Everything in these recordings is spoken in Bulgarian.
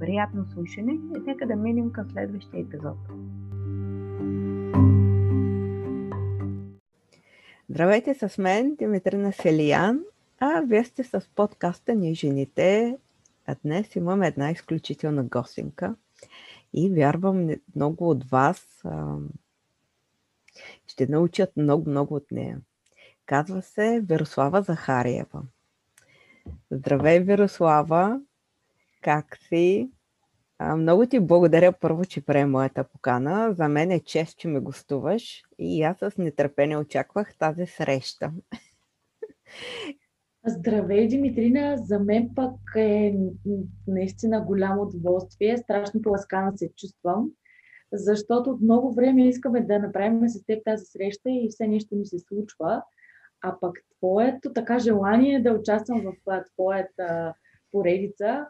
Приятно слушане и нека да минем към следващия епизод. Здравейте с мен, Димитрина Селиян, а вие сте с подкаста Ние жените. А днес имам една изключителна гостинка и вярвам много от вас а, ще научат много-много от нея. Казва се Верослава Захариева. Здравей, Верослава! Как си? Много ти благодаря първо, че прие моята покана. За мен е чест, че ме гостуваш и аз с нетърпение очаквах тази среща. Здравей, Димитрина! За мен пък е наистина голямо удоволствие. Страшно поласкана се чувствам, защото от много време искаме да направим с теб тази среща и все нещо ми се случва. А пък твоето така желание да участвам в твоята поредица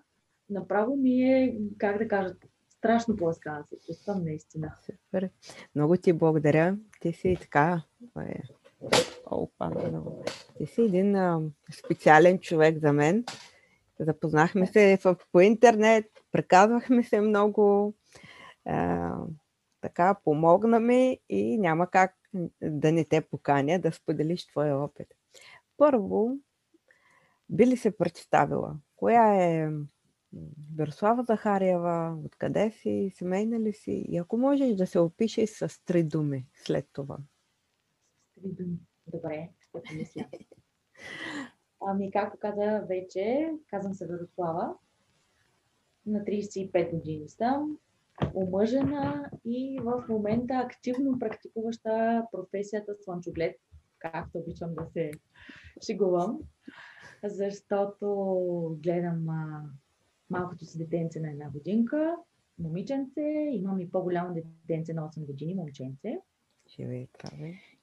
направо ми е, как да кажа, страшно пласкана се чувствам, наистина. Супер. Много ти благодаря. Ти си така... Е, опа, много. Ти си един а, специален човек за мен. Запознахме се в, по интернет, преказвахме се много. А, така, помогна ми и няма как да не те поканя да споделиш твоя опит. Първо, би ли се представила? Коя е Верослава Захариева, откъде си, семейна ли си? И ако можеш да се опишеш с три думи след това. С три думи. Добре, ще помисля. Ами, както каза вече, казвам се Верослава. На 35 години съм, омъжена и в момента активно практикуваща професията слънчоглед, както обичам да се шегувам, защото гледам малкото си детенце на една годинка, момиченце, имам и по-голямо детенце на 8 години, момченце. Живе,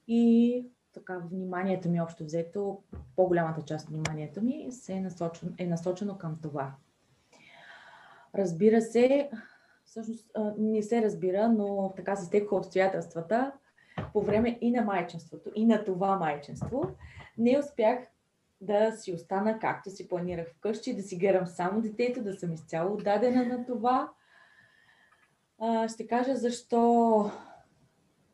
и така, вниманието ми общо взето, по-голямата част от вниманието ми се е насочено, е насочено към това. Разбира се, всъщност не се разбира, но така се стекоха обстоятелствата по време и на майчинството, и на това майчинство. Не успях да си остана както си планирах вкъщи, да си гледам само детето, да съм изцяло отдадена на това. А, ще кажа защо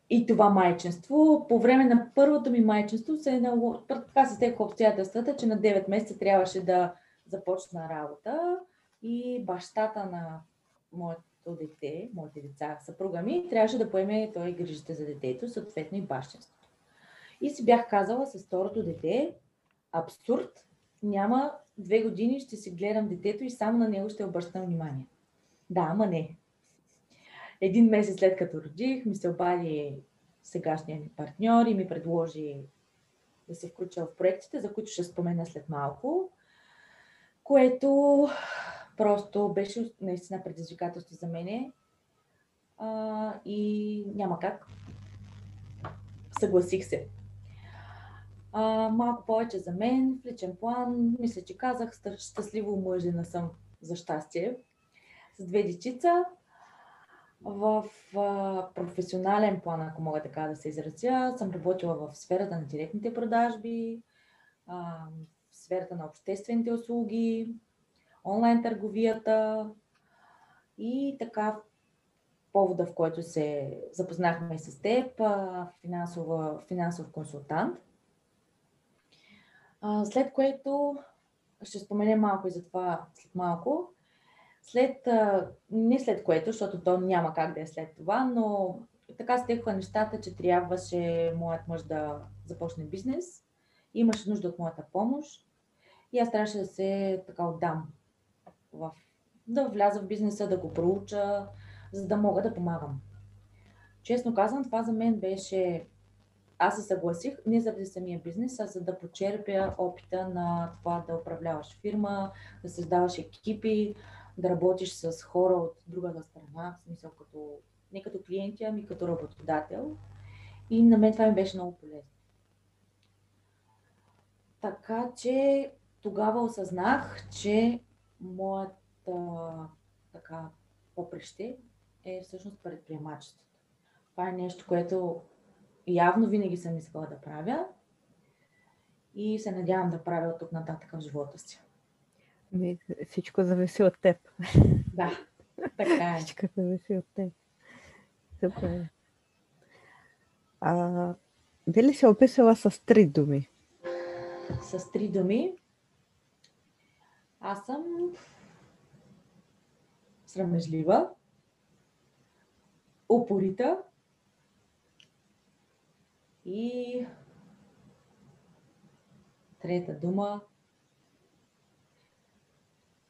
и това майчинство. По време на първото ми майчинство се е нало... така се стекоха обстоятелствата, че на 9 месеца трябваше да започна работа и бащата на моето дете, моите деца, съпруга ми, трябваше да поеме той грижите за детето, съответно и бащинството. И си бях казала с второто дете, абсурд. Няма две години ще си гледам детето и само на него ще обръщам внимание. Да, ама не. Един месец след като родих, ми се обади сегашния ми партньор и ми предложи да се включа в проектите, за които ще спомена след малко, което просто беше наистина предизвикателство за мене а, и няма как. Съгласих се. А, малко повече за мен, в личен план, мисля, че казах, щастливо омъжена съм за щастие. С две дечица. В а, професионален план, ако мога така да се изразя, съм работила в сферата на директните продажби, а, в сферата на обществените услуги, онлайн търговията и така повода, в който се запознахме с теб, финансов консултант. След което ще споменем малко и за това след малко. След, не след което, защото то няма как да е след това, но така стекоха нещата, че трябваше моят мъж да започне бизнес. Имаше нужда от моята помощ. И аз трябваше да се така отдам в, да вляза в бизнеса, да го проуча, за да мога да помагам. Честно казвам, това за мен беше аз се съгласих не заради самия бизнес, а за да почерпя опита на това да управляваш фирма, да създаваш екипи, да работиш с хора от другата страна, в смисъл като, не като клиенти, ами като работодател. И на мен това ми беше много полезно. Така че тогава осъзнах, че моята така попреще е всъщност предприемачеството. Това е нещо, което явно винаги съм искала да правя и се надявам да правя от тук нататък в живота си. Ми, всичко зависи от теб. Да, така е. Всичко зависи от теб. Супер. А, би ли се описала с три думи? С три думи? Аз съм срамежлива, упорита и трета дума.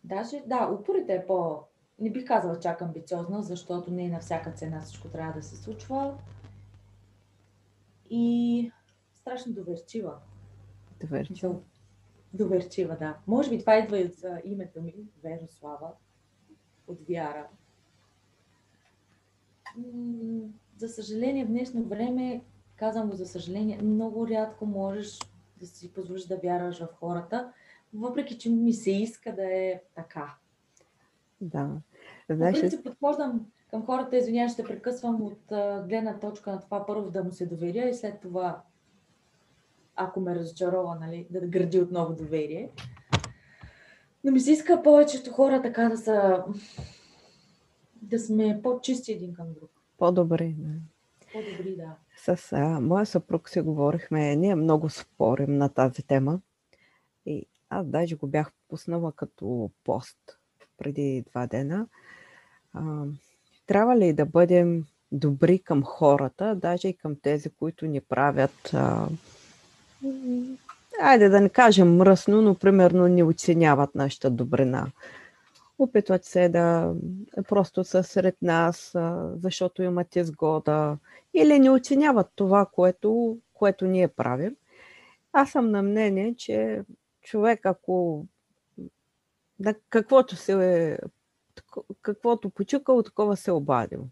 Даже, да, упорите е по... Не бих казала чак амбициозна, защото не е на всяка цена всичко трябва да се случва. И страшно доверчива. Доверчива. Доверчива, да. Може би това идва и от името ми, Верослава, от вяра. За съжаление, в днешно време казвам го за съжаление, много рядко можеш да си позволиш да вярваш в хората, въпреки че ми се иска да е така. Да. Знаеш... По подхождам към хората, извинявай, ще прекъсвам от гледна точка на това първо да му се доверя и след това, ако ме разочарова, нали, да гради отново доверие. Но ми се иска повечето хора така да са да сме по-чисти един към друг. По-добри, да. По-добри, да. С а, моя съпруг си говорихме, ние много спорим на тази тема. И аз даже го бях пуснала като пост преди два дена. А, трябва ли да бъдем добри към хората, даже и към тези, които ни правят, а, айде да не кажем мръсно, но примерно ни оценяват нашата добрина. Опитват се да просто са сред нас, защото имат изгода или не оценяват това, което, което ние правим. Аз съм на мнение, че човек, ако да, каквото се е, каквото почукал, такова се е обадил.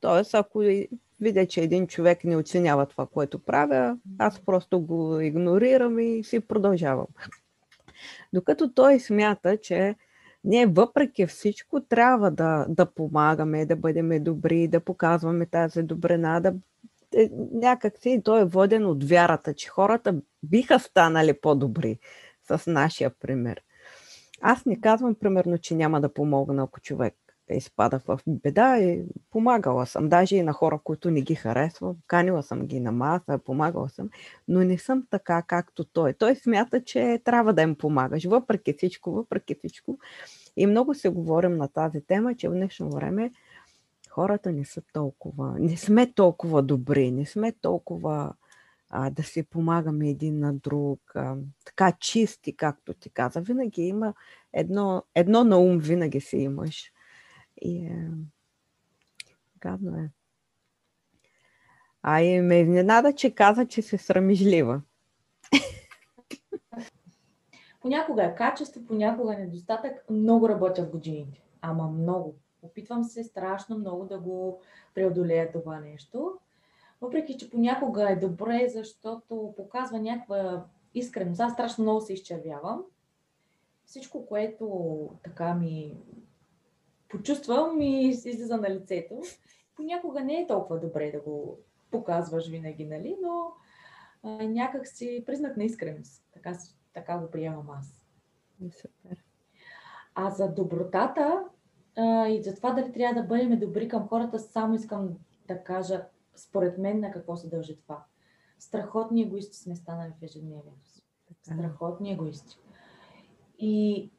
Тоест, ако видя, че един човек не оценява това, което правя, аз просто го игнорирам и си продължавам. Докато той смята, че ние въпреки всичко трябва да, да помагаме, да бъдем добри, да показваме тази добрина, да е, някак си той е воден от вярата, че хората биха станали по-добри с нашия пример. Аз не казвам, примерно, че няма да помогна, ако човек е изпада в беда и помагала съм. Даже и на хора, които не ги харесвам. Канила съм ги на маса, помагала съм, но не съм така, както той. Той смята, че трябва да им помагаш, въпреки всичко, въпреки всичко. И много се говорим на тази тема, че в днешно време хората не са толкова, не сме толкова добри, не сме толкова а, да си помагаме един на друг, а, така чисти, както ти каза. Винаги има едно, едно на ум, винаги си имаш. И е, гадно е. А и ме изненада, че каза, че се срамежлива. Понякога е качество, понякога е недостатък. Много работя в годините. Ама много. Опитвам се страшно много да го преодолея това нещо. Въпреки, че понякога е добре, защото показва някаква искреност. Аз страшно много се изчервявам. Всичко, което така ми почувствам и излиза на лицето. Понякога не е толкова добре да го показваш винаги, нали? но а, някак си признак на искреност. Така, така го приемам аз. Супер. А за добротата а, и за това дали трябва да бъдем добри към хората, само искам да кажа, според мен, на какво се дължи това. Страхотни егоисти сме станали в ежедневието си. Страхотни егоисти. И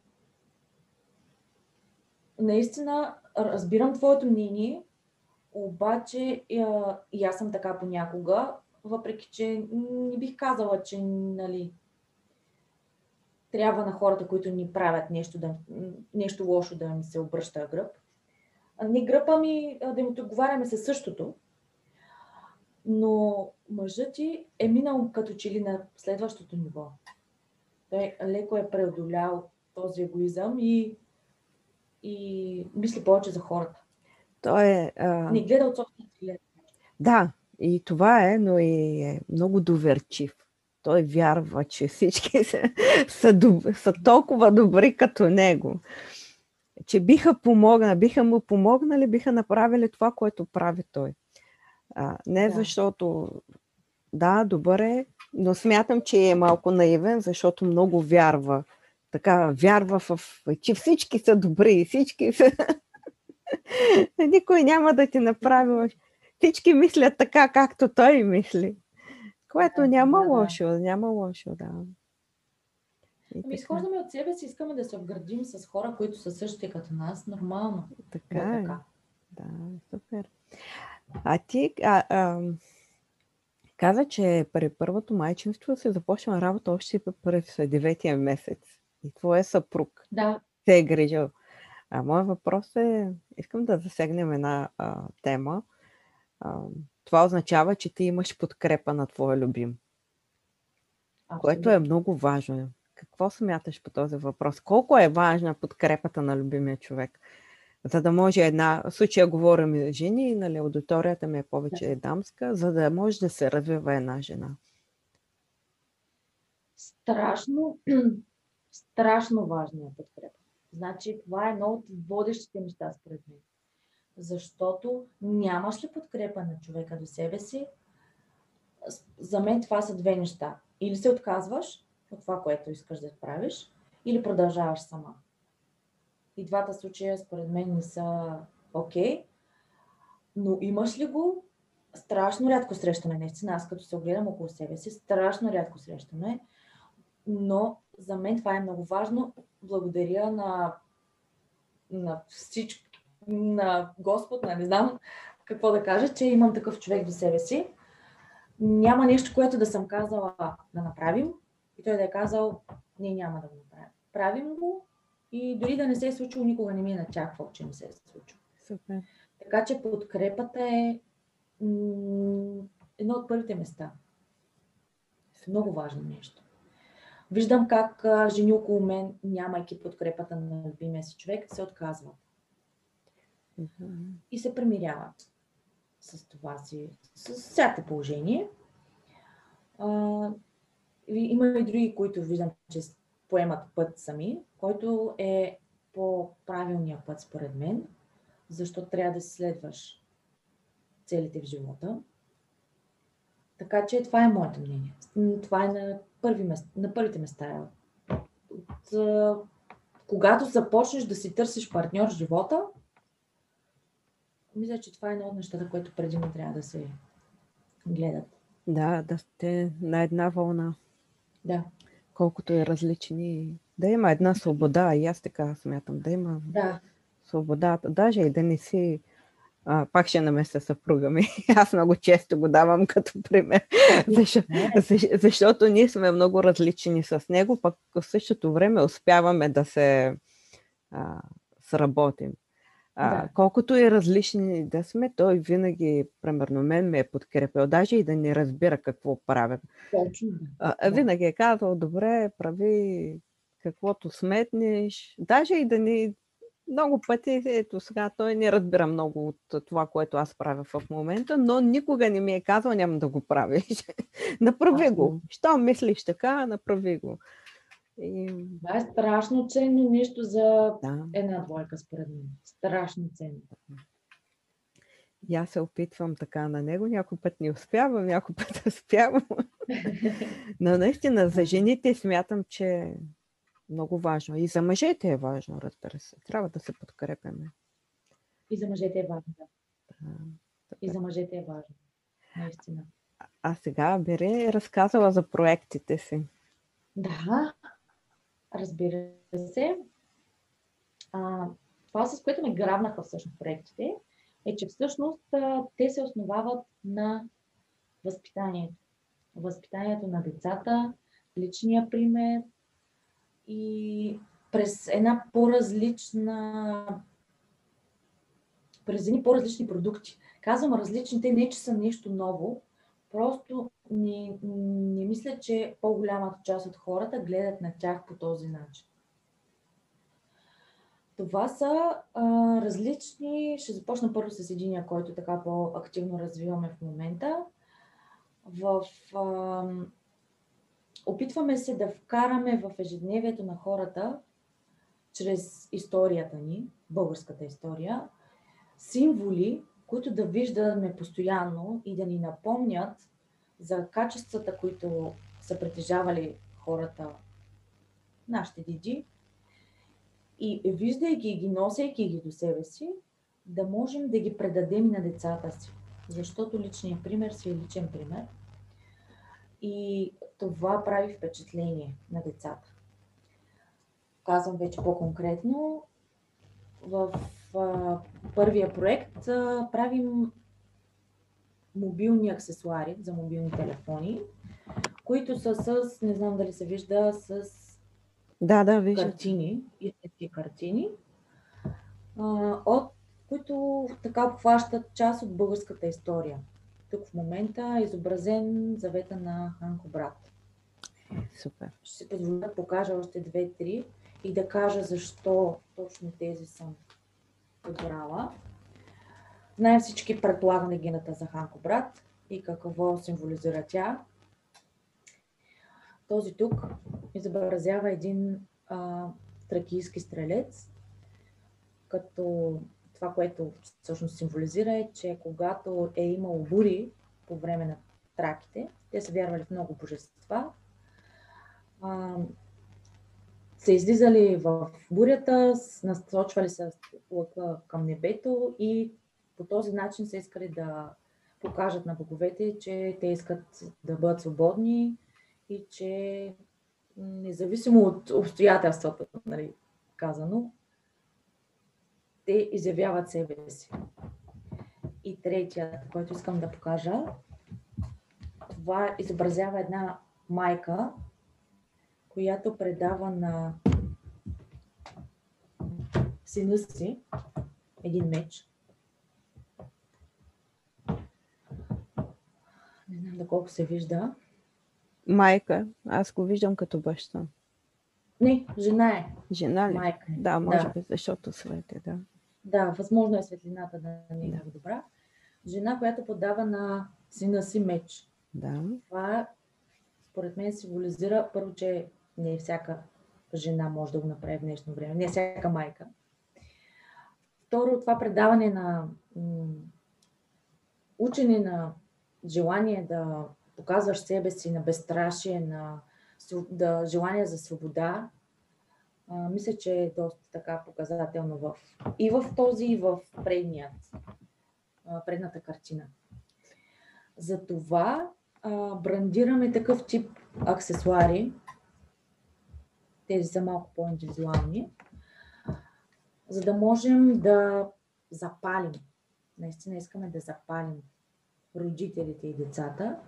наистина разбирам твоето мнение, обаче и аз съм така понякога, въпреки че не бих казала, че нали, трябва на хората, които ни правят нещо, да, нещо лошо да ми се обръща гръб. Не гръб, ми да им отговаряме се същото. Но мъжът ти е минал като че ли на следващото ниво. Той леко е преодолял този егоизъм и, и мисли повече за хората. Той е... А... Не гледа от собствената гледа. Да, и това е, но и е много доверчив. Той вярва, че всички са, са, доб... са толкова добри като него, че биха помогнали, биха му помогнали, биха направили това, което прави той. А, не да. защото, да, добър е, но смятам, че е малко наивен, защото много вярва. Така, вярва в, че всички са добри, и всички са... Никой няма да ти направи. Всички мислят така, както той мисли. Което да, няма да, лошо, да. няма лошо, да. ами изхождаме от себе си, искаме да се обградим с хора, които са същи като нас, нормално. Така е. Така. Да, супер. А ти а, а, каза, че при първото майчинство се започна работа още през деветия месец. И твоя съпруг да. се е грижил. А моят въпрос е, искам да засегнем една а, тема. А, това означава, че ти имаш подкрепа на твоя любим. Абсолютно. Което е много важно. Какво смяташ по този въпрос? Колко е важна подкрепата на любимия човек? За да може една, в случая говорим за жени, нали, аудиторията ми е повече е дамска, за да може да се развива една жена. Страшно, страшно важна е подкрепа. Значи това е едно от водещите неща според мен. Защото нямаш ли подкрепа на човека до себе си, за мен това са две неща. Или се отказваш от това, което искаш да правиш, или продължаваш сама. И двата случая, според мен, не са окей. Okay. Но имаш ли го? Страшно рядко срещаме, наистина. Аз като се огледам около себе си, страшно рядко срещаме. Но за мен това е много важно. Благодаря на, на всички, на Господ, не, не знам какво да кажа, че имам такъв човек до себе си. Няма нещо, което да съм казала да направим и той да е казал, не, няма да го направим. Правим го и дори да не се е случило, никога не ми е начаквал, че не се е случило. Супер. Така че подкрепата е м- едно от първите места. Много важно нещо. Виждам как жени около мен, нямайки подкрепата на любимия си човек, се отказват. Mm-hmm. И се премиряват с това си, с всяко положение. А, има и други, които виждам, че поемат път сами, който е по правилния път според мен, защото трябва да следваш целите в живота. Така че това е моето мнение. Това е на, първи мест, на първите места. От, когато започнеш да си търсиш партньор в живота, мисля, че това е едно от нещата, което предимно трябва да се гледат. Да, да сте на една вълна. Да колкото е различни. Да има една свобода, и аз така смятам, да има да. свободата. Даже и да не си а, пак ще намеся съпруга ми. Аз много често го давам като пример, защо, защото ние сме много различни с него, пък в същото време успяваме да се а, сработим. А, да. Колкото и различни да сме, той винаги, примерно, мен ме е подкрепил, даже и да не разбира какво правя. А, винаги е казал, добре, прави каквото сметнеш, даже и да ни много пъти, ето сега, той не разбира много от това, което аз правя в момента, но никога не ми е казал, няма да го правиш. направи го. Що мислиш така, направи го. И... Това е страшно ценно нещо за да. една двойка, според мен. Страшно ценно. И аз се опитвам така на него. Някой път не успявам, някой път успявам. Но наистина за жените смятам, че много важно. И за мъжете е важно, разбира се. Трябва да се подкрепяме. И за мъжете е важно, да. да и за мъжете е важно. Наистина. А сега бери разказала за проектите си. Да, разбира се. А, това, с което ме грабнаха всъщност проектите, е, че всъщност те се основават на възпитанието. Възпитанието на децата, личния пример и през една по-различна през едни по-различни продукти. Казвам различните, не че са нещо ново, просто не, не мисля, че по-голямата част от хората гледат на тях по този начин. Това са а, различни. Ще започна първо с единия, който така по-активно развиваме в момента. В, а, опитваме се да вкараме в ежедневието на хората, чрез историята ни, българската история, символи, които да виждаме постоянно и да ни напомнят за качествата, които са притежавали хората, нашите диди, и виждайки ги, носейки ги до себе си, да можем да ги предадем на децата си. Защото личният пример си е личен пример. И това прави впечатление на децата. Казвам вече по-конкретно. В а, първия проект а, правим мобилни аксесуари за мобилни телефони, които са с, не знам дали се вижда, с да, да, виждам. картини, истински картини, а, от които така обхващат част от българската история. Тук в момента е изобразен завета на Ханко брат. Супер. Ще се позволя да покажа още две-три и да кажа защо точно тези съм подбрала. Знаем всички, предполагам, легендата за Ханко брат и какво символизира тя. Този тук изобразява един а, тракийски стрелец, като това, което всъщност символизира е, че когато е имало бури по време на траките, те са вярвали в много божества, а, са излизали в бурята, насочвали се лъка към небето и по този начин са искали да покажат на боговете, че те искат да бъдат свободни и че независимо от обстоятелствата, нали, казано, те изявяват себе си. И третият, който искам да покажа, това изобразява една майка, която предава на сина си един меч. Не знам доколко се вижда. Майка, аз го виждам като баща. Не, жена е. Жена ли? Майка. е. Да, може Да. би, защото свет е, да. Да, възможно е светлината да не е много добра. Жена, която подава на сина си меч. Да. Това, според мен, символизира първо, че не всяка жена може да го направи в днешно време, не всяка майка. Второ, това предаване на м, учене на желание да показваш себе си, на безстрашие, на да, желание за свобода, мисля, че е доста така показателно в, и в този, и в предният, предната картина. Затова брандираме такъв тип аксесуари. Тези са малко по-индивидуални, за да можем да запалим. Наистина искаме да запалим родителите и децата,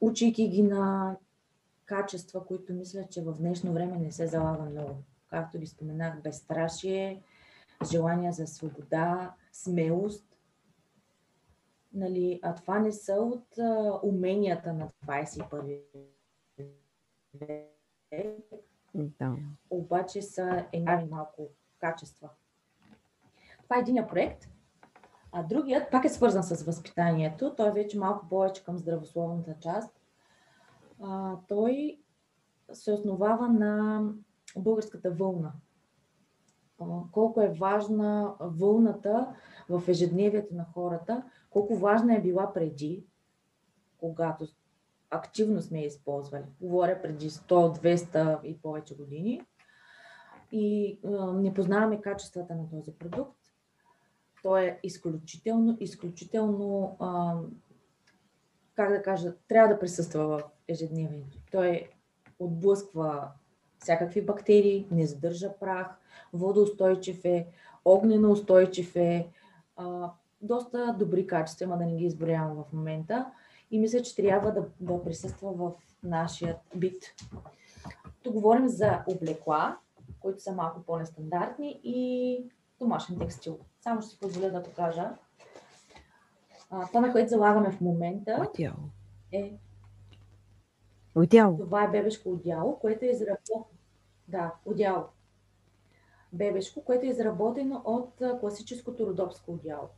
учейки ги на качества, които мисля, че в днешно време не се залага много. Както ги споменах, безстрашие, желание за свобода, смелост. Нали, а това не са от а, уменията на 21 век, Да. обаче са едни малко качества. Това е един проект. А другият пак е свързан с възпитанието. Той е вече малко повече към здравословната част. А, той се основава на българската вълна. А, колко е важна вълната в ежедневието на хората, колко важна е била преди, когато активно сме я използвали. Говоря преди 100, 200 и повече години. И а, не познаваме качествата на този продукт. Той е изключително, изключително, а, как да кажа, трябва да присъства в ежедневието. Той отблъсква всякакви бактерии, не задържа прах, водоустойчив е, огнено устойчив е, а, доста добри качества, има да не ги изброявам в момента. И мисля, че трябва да, да присъства в нашия бит. Тук говорим за облекла, които са малко по-нестандартни и домашен текстил. Само ще си позволя да покажа. А, това, на което залагаме в момента Одяло. е Одяло. това е бебешко одяло, което е изработено. Да, одяло. Бебешко, което е изработено от а, класическото родопско одяло.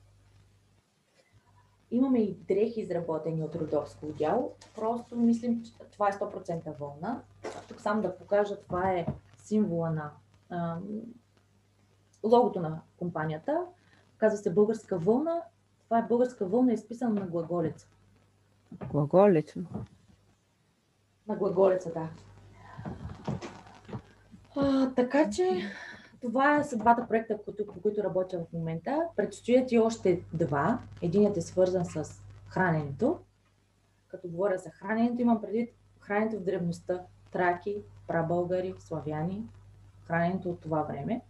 Имаме и дрехи изработени от родопско одяло. Просто мислим, че това е 100% вълна. Тук само да покажа, това е символа на ам, логото на компанията. Казва се българска вълна. Това е българска вълна, изписана на глаголица. Глаголица. На глаголица, да. А, така че това са двата проекта, които, по които работя в момента. Предстоят и още два. Единият е свързан с храненето. Като говоря за храненето, имам предвид храненето в древността. Траки, прабългари, славяни. Храненето от това време.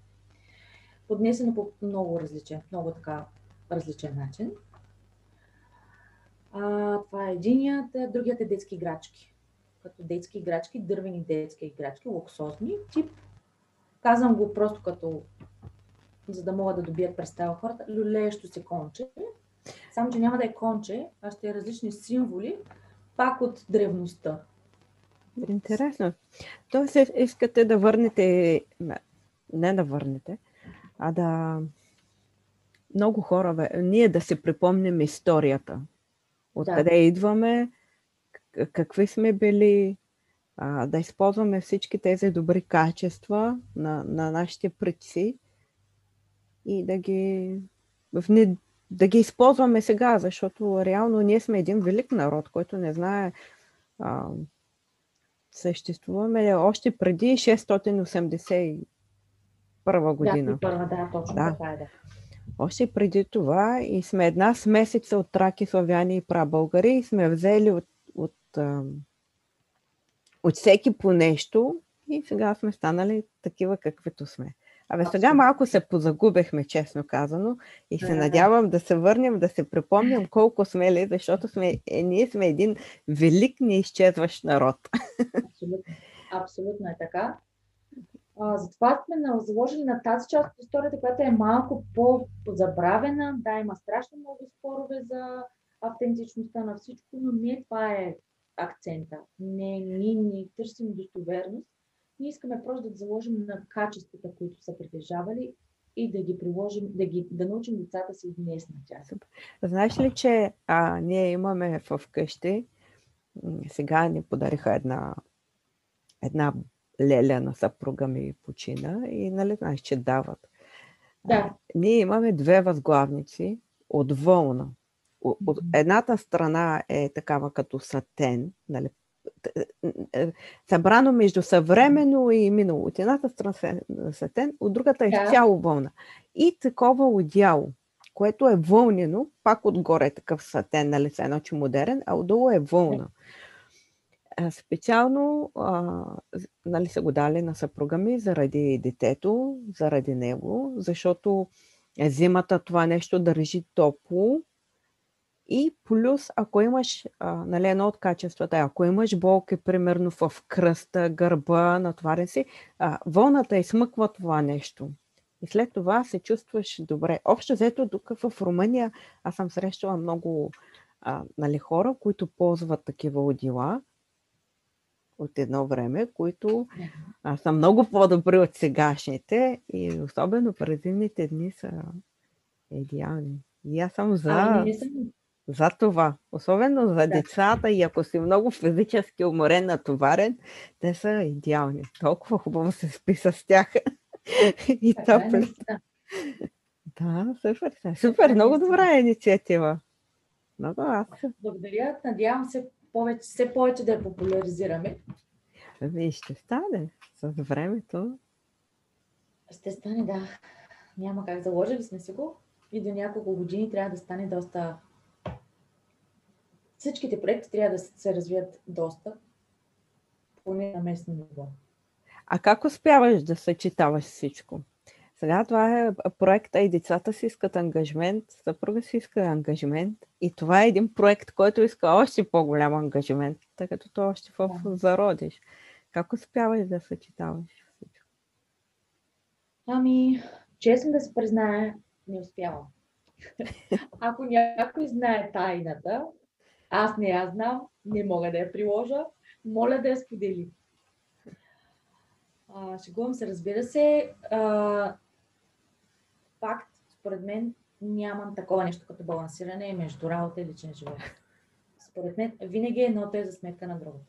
Поднесено по много различен, много така различен начин. А, това е единият, другият е детски играчки. Като детски играчки, дървени детски играчки, луксозни, тип. Казвам го просто като, за да могат да добият представа хората, люлеещо се конче. Само, че няма да е конче, а ще е различни символи, пак от древността. Интересно. Тоест, е- искате да върнете, не да върнете, а да много хора, бе, ние да се припомним историята. Откъде идваме, к- какви сме били, а, да използваме всички тези добри качества на, на нашите предци и да ги, вне- да ги използваме сега, защото реално ние сме един велик народ, който не знае а, съществуваме още преди 681 година. Да, първа, да, точно Да. така е, да. Още преди това и сме една смесица от траки, славяни и прабългари и сме взели от, от, от всеки по нещо и сега сме станали такива каквито сме. Абе сега малко се позагубехме, честно казано, и се надявам да се върнем, да се припомним колко сме ли, защото сме, е, ние сме един велик неизчезващ народ. Абсолютно. Абсолютно е така. А, затова сме заложили на тази част от историята, която е малко по-забравена. Да, има страшно много спорове за автентичността на всичко, но не това е акцента. Не, ние не търсим достоверност. Ние искаме просто да заложим на качествата, които са притежавали и да ги приложим, да, ги, да научим децата си днес на тях. Знаеш ли, че а, ние имаме в къщи, сега ни подариха една, една леля съпруга ми почина и нали знаеш, че дават. Да, Ние имаме две възглавници от вълна. От едната страна е такава като сатен, нали, т- е, събрано между съвременно и минало. От едната страна сатен, от другата е Да. изцяло вълна. И такова одяло, което е вълнено, пак отгоре е такъв сатен, нали, едно, че модерен, а отдолу е вълна. А, Специално а, нали, са го дали на съпруга ми заради детето, заради него, защото е зимата това нещо държи топло. И плюс, ако имаш, а, нали, едно от качествата, е, ако имаш болки, примерно в кръста, гърба, натварен си, а, вълната измъква това нещо. И след това се чувстваш добре. Общо взето, тук в Румъния аз съм срещала много а, нали, хора, които ползват такива одила от едно време, които а, са много по-добри от сегашните и особено през зимните дни са идеални. И аз съм за, ами не съм за това. Особено за децата и ако си много физически уморен, натоварен, те са идеални. Толкова хубаво се спи с тях. и е, наистина. Да, супер. Супер, много добра инициатива. Много аз. Благодаря. Надявам се повече, все повече да я популяризираме. Ами ще стане с времето. Ще стане, да. Няма как. Заложили сме си го и до няколко години трябва да стане доста... Всичките проекти трябва да се развият доста, поне на местно ниво. А как успяваш да съчетаваш всичко? Сега това е проекта и децата си искат ангажмент, съпруга си иска ангажмент и това е един проект, който иска още по-голям ангажмент, тъй като то още в зародиш. Как успяваш да съчетаваш всичко? Ами, честно да се призная, не успявам. Ако някой знае тайната, аз не я знам, не мога да я приложа, моля да я сподели. А, шегувам се, разбира се. А, факт, според мен, нямам такова нещо като балансиране между работа и личен живот. Според мен, винаги едното е за сметка на другото.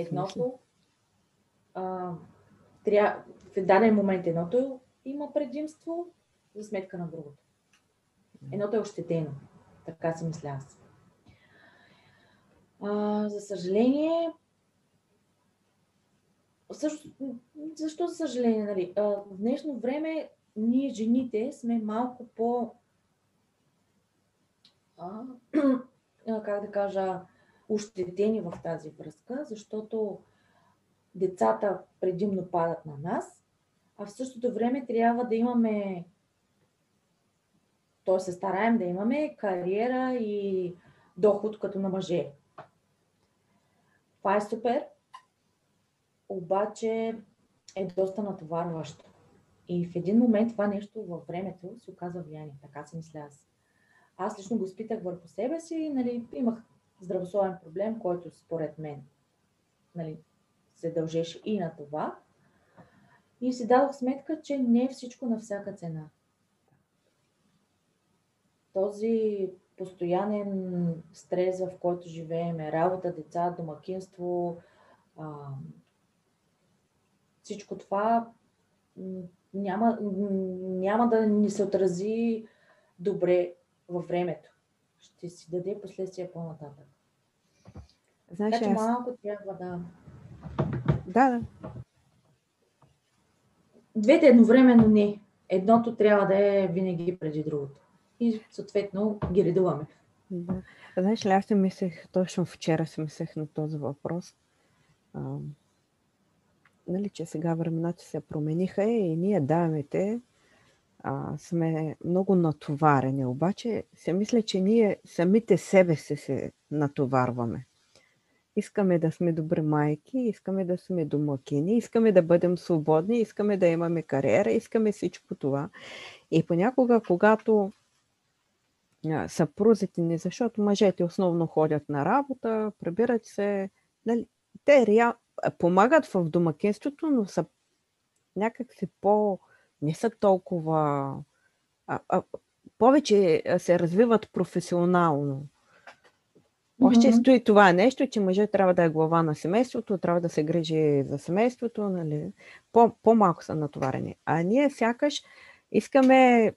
едното, а, тря... в даден момент едното има предимство за сметка на другото. Едното е ощетено. Така си мисля аз. А, за съжаление, също, защо за съжаление, нали? А, в днешно време ние жените сме малко по а, как да кажа, ощетени в тази връзка, защото децата предимно падат на нас, а в същото време трябва да имаме, т.е. се стараем да имаме кариера и доход като на мъже. Това е супер, обаче е доста натоварващо. И в един момент това нещо във времето се оказа влияние. Така си мисля аз. Аз лично го изпитах върху себе си. Нали, имах здравословен проблем, който според мен нали, се дължеше и на това. И си дадох сметка, че не е всичко на всяка цена. Този постоянен стрес, в който живеем, работа, деца, домакинство, всичко това няма, няма да ни се отрази добре във времето. Ще си даде последствия по-нататък. Значи, така че аз... малко трябва да... Да, да. Двете едновременно не. Едното трябва да е винаги преди другото. И съответно ги редуваме. Да. Знаеш ли, аз си мислех, точно вчера си мислех на този въпрос нали, че сега времената се промениха и ние дамите а, сме много натоварени. Обаче се мисля, че ние самите себе си се натоварваме. Искаме да сме добри майки, искаме да сме домакини, искаме да бъдем свободни, искаме да имаме кариера, искаме всичко това. И понякога, когато съпрузите ни, защото мъжете основно ходят на работа, прибират се, нали, те реал, помагат в домакинството, но са някакси по... не са толкова... А, а, повече се развиват професионално. Още mm-hmm. стои това нещо, че мъжът трябва да е глава на семейството, трябва да се грижи за семейството, нали? По, по-малко са натоварени. А ние сякаш искаме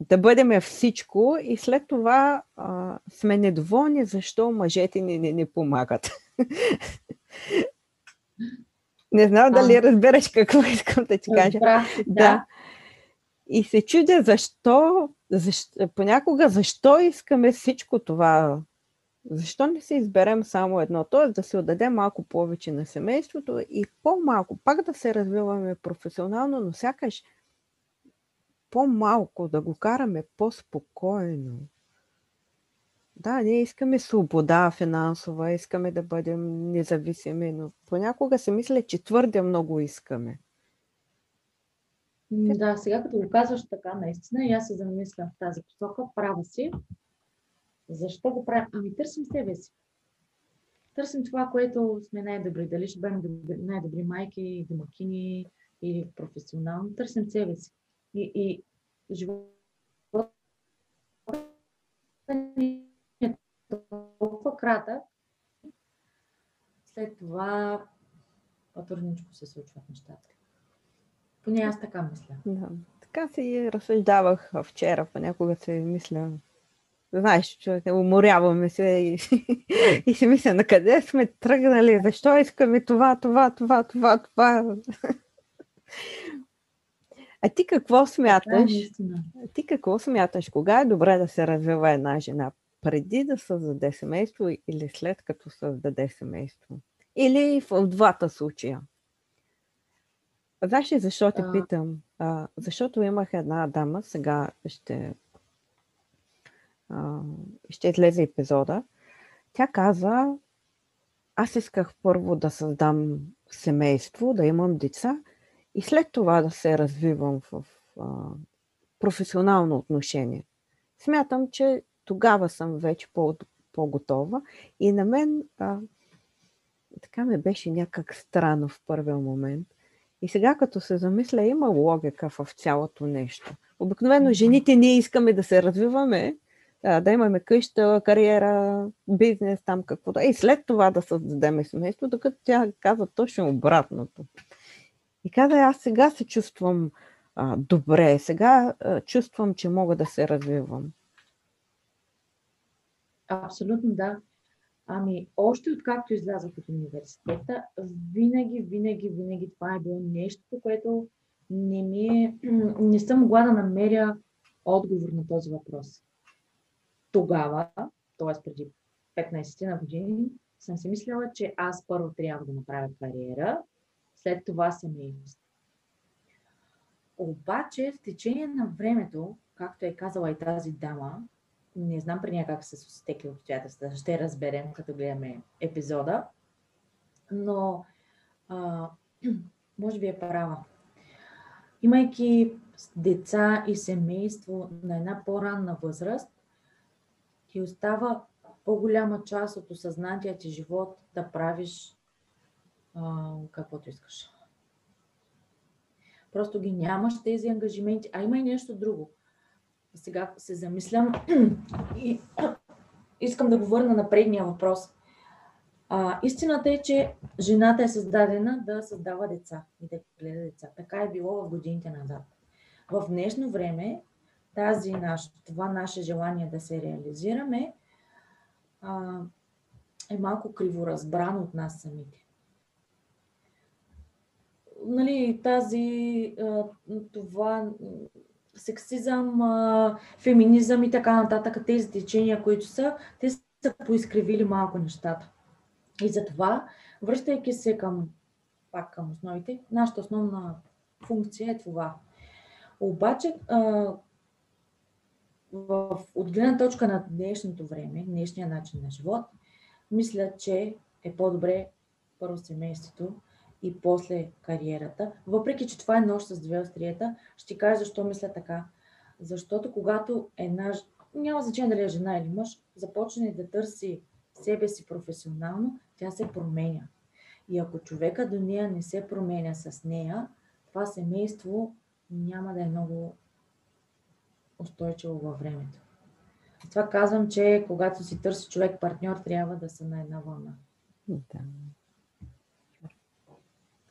да бъдем всичко и след това а, сме недоволни, защо мъжете ни не, не помагат. Не знам дали разбираш какво искам да ти кажа. Да. да. И се чудя защо, защо, понякога защо искаме всичко това. Защо не се изберем само едно? Т.е. да се отдадем малко повече на семейството и по-малко, пак да се развиваме професионално, но сякаш по-малко да го караме по-спокойно. Да, ние искаме свобода финансова, искаме да бъдем независими, но понякога се мисля, че твърде много искаме. Да, сега като го казваш така, наистина, и аз се замислям в тази посока, права си. Защо го правим? Ами търсим себе си. Търсим това, което сме най-добри. Дали ще бъдем най-добри майки, домакини или професионално. Търсим себе си. И, и живота толкова кратък, след това по-трудничко се случват нещата. Поне аз така мисля. Да. Така си разсъждавах вчера, понякога се мисля, знаеш, човек, уморяваме се и, и си мисля, на къде сме тръгнали, защо искаме това, това, това, това, това. А ти какво смяташ? А ти какво смяташ? Кога е добре да се развива една жена? Преди да създаде семейство или след като създаде семейство. Или в двата случая. Знаеш ли защо те А. питам? А, защото имах една дама, сега ще, а, ще излезе епизода. Тя каза, аз исках първо да създам семейство, да имам деца и след това да се развивам в а, професионално отношение. Смятам, че тогава съм вече по, по-готова и на мен а, така ме беше някак странно в първия момент. И сега като се замисля, има логика в цялото нещо. Обикновено жените ние искаме да се развиваме, да имаме къща, кариера, бизнес, там каквото. И след това да създадем семейство, докато тя каза точно обратното. И каза, аз сега се чувствам а, добре, сега а, чувствам, че мога да се развивам. Абсолютно да. Ами, още откакто излязох от университета, винаги, винаги, винаги това е било нещо, което не ми е, не съм могла да намеря отговор на този въпрос. Тогава, т.е. преди 15 на години, съм си мислила, че аз първо трябва да направя кариера, след това семейство. Обаче, в течение на времето, както е казала и тази дама, не знам при нея как са се стекли обстоятелствата, ще разберем, като гледаме епизода, но а, може би е права. Имайки деца и семейство на една по-ранна възраст, ти остава по-голяма част от осъзнатия ти живот да правиш а, каквото искаш. Просто ги нямаш тези ангажименти. А има и нещо друго. Сега се замислям и искам да го на предния въпрос. А, истината е, че жената е създадена да създава деца и да гледа деца. Така е било в годините назад. В днешно време тази наш, това наше желание да се реализираме а, е малко криворазбрано от нас самите. Нали, тази, а, това сексизъм, феминизъм и така нататък, тези течения, които са, те са поизкривили малко нещата. И затова, връщайки се към, пак към основите, нашата основна функция е това. Обаче, в, от гледна точка на днешното време, днешния начин на живот, мисля, че е по-добре първо семейството и после кариерата. Въпреки, че това е нощ с две острията, ще кажа защо мисля така. Защото когато една, няма значение дали е жена или мъж, започне да търси себе си професионално, тя се променя. И ако човека до нея не се променя с нея, това семейство няма да е много устойчиво във времето. Това казвам, че когато си търси човек партньор, трябва да са на една вълна. Да.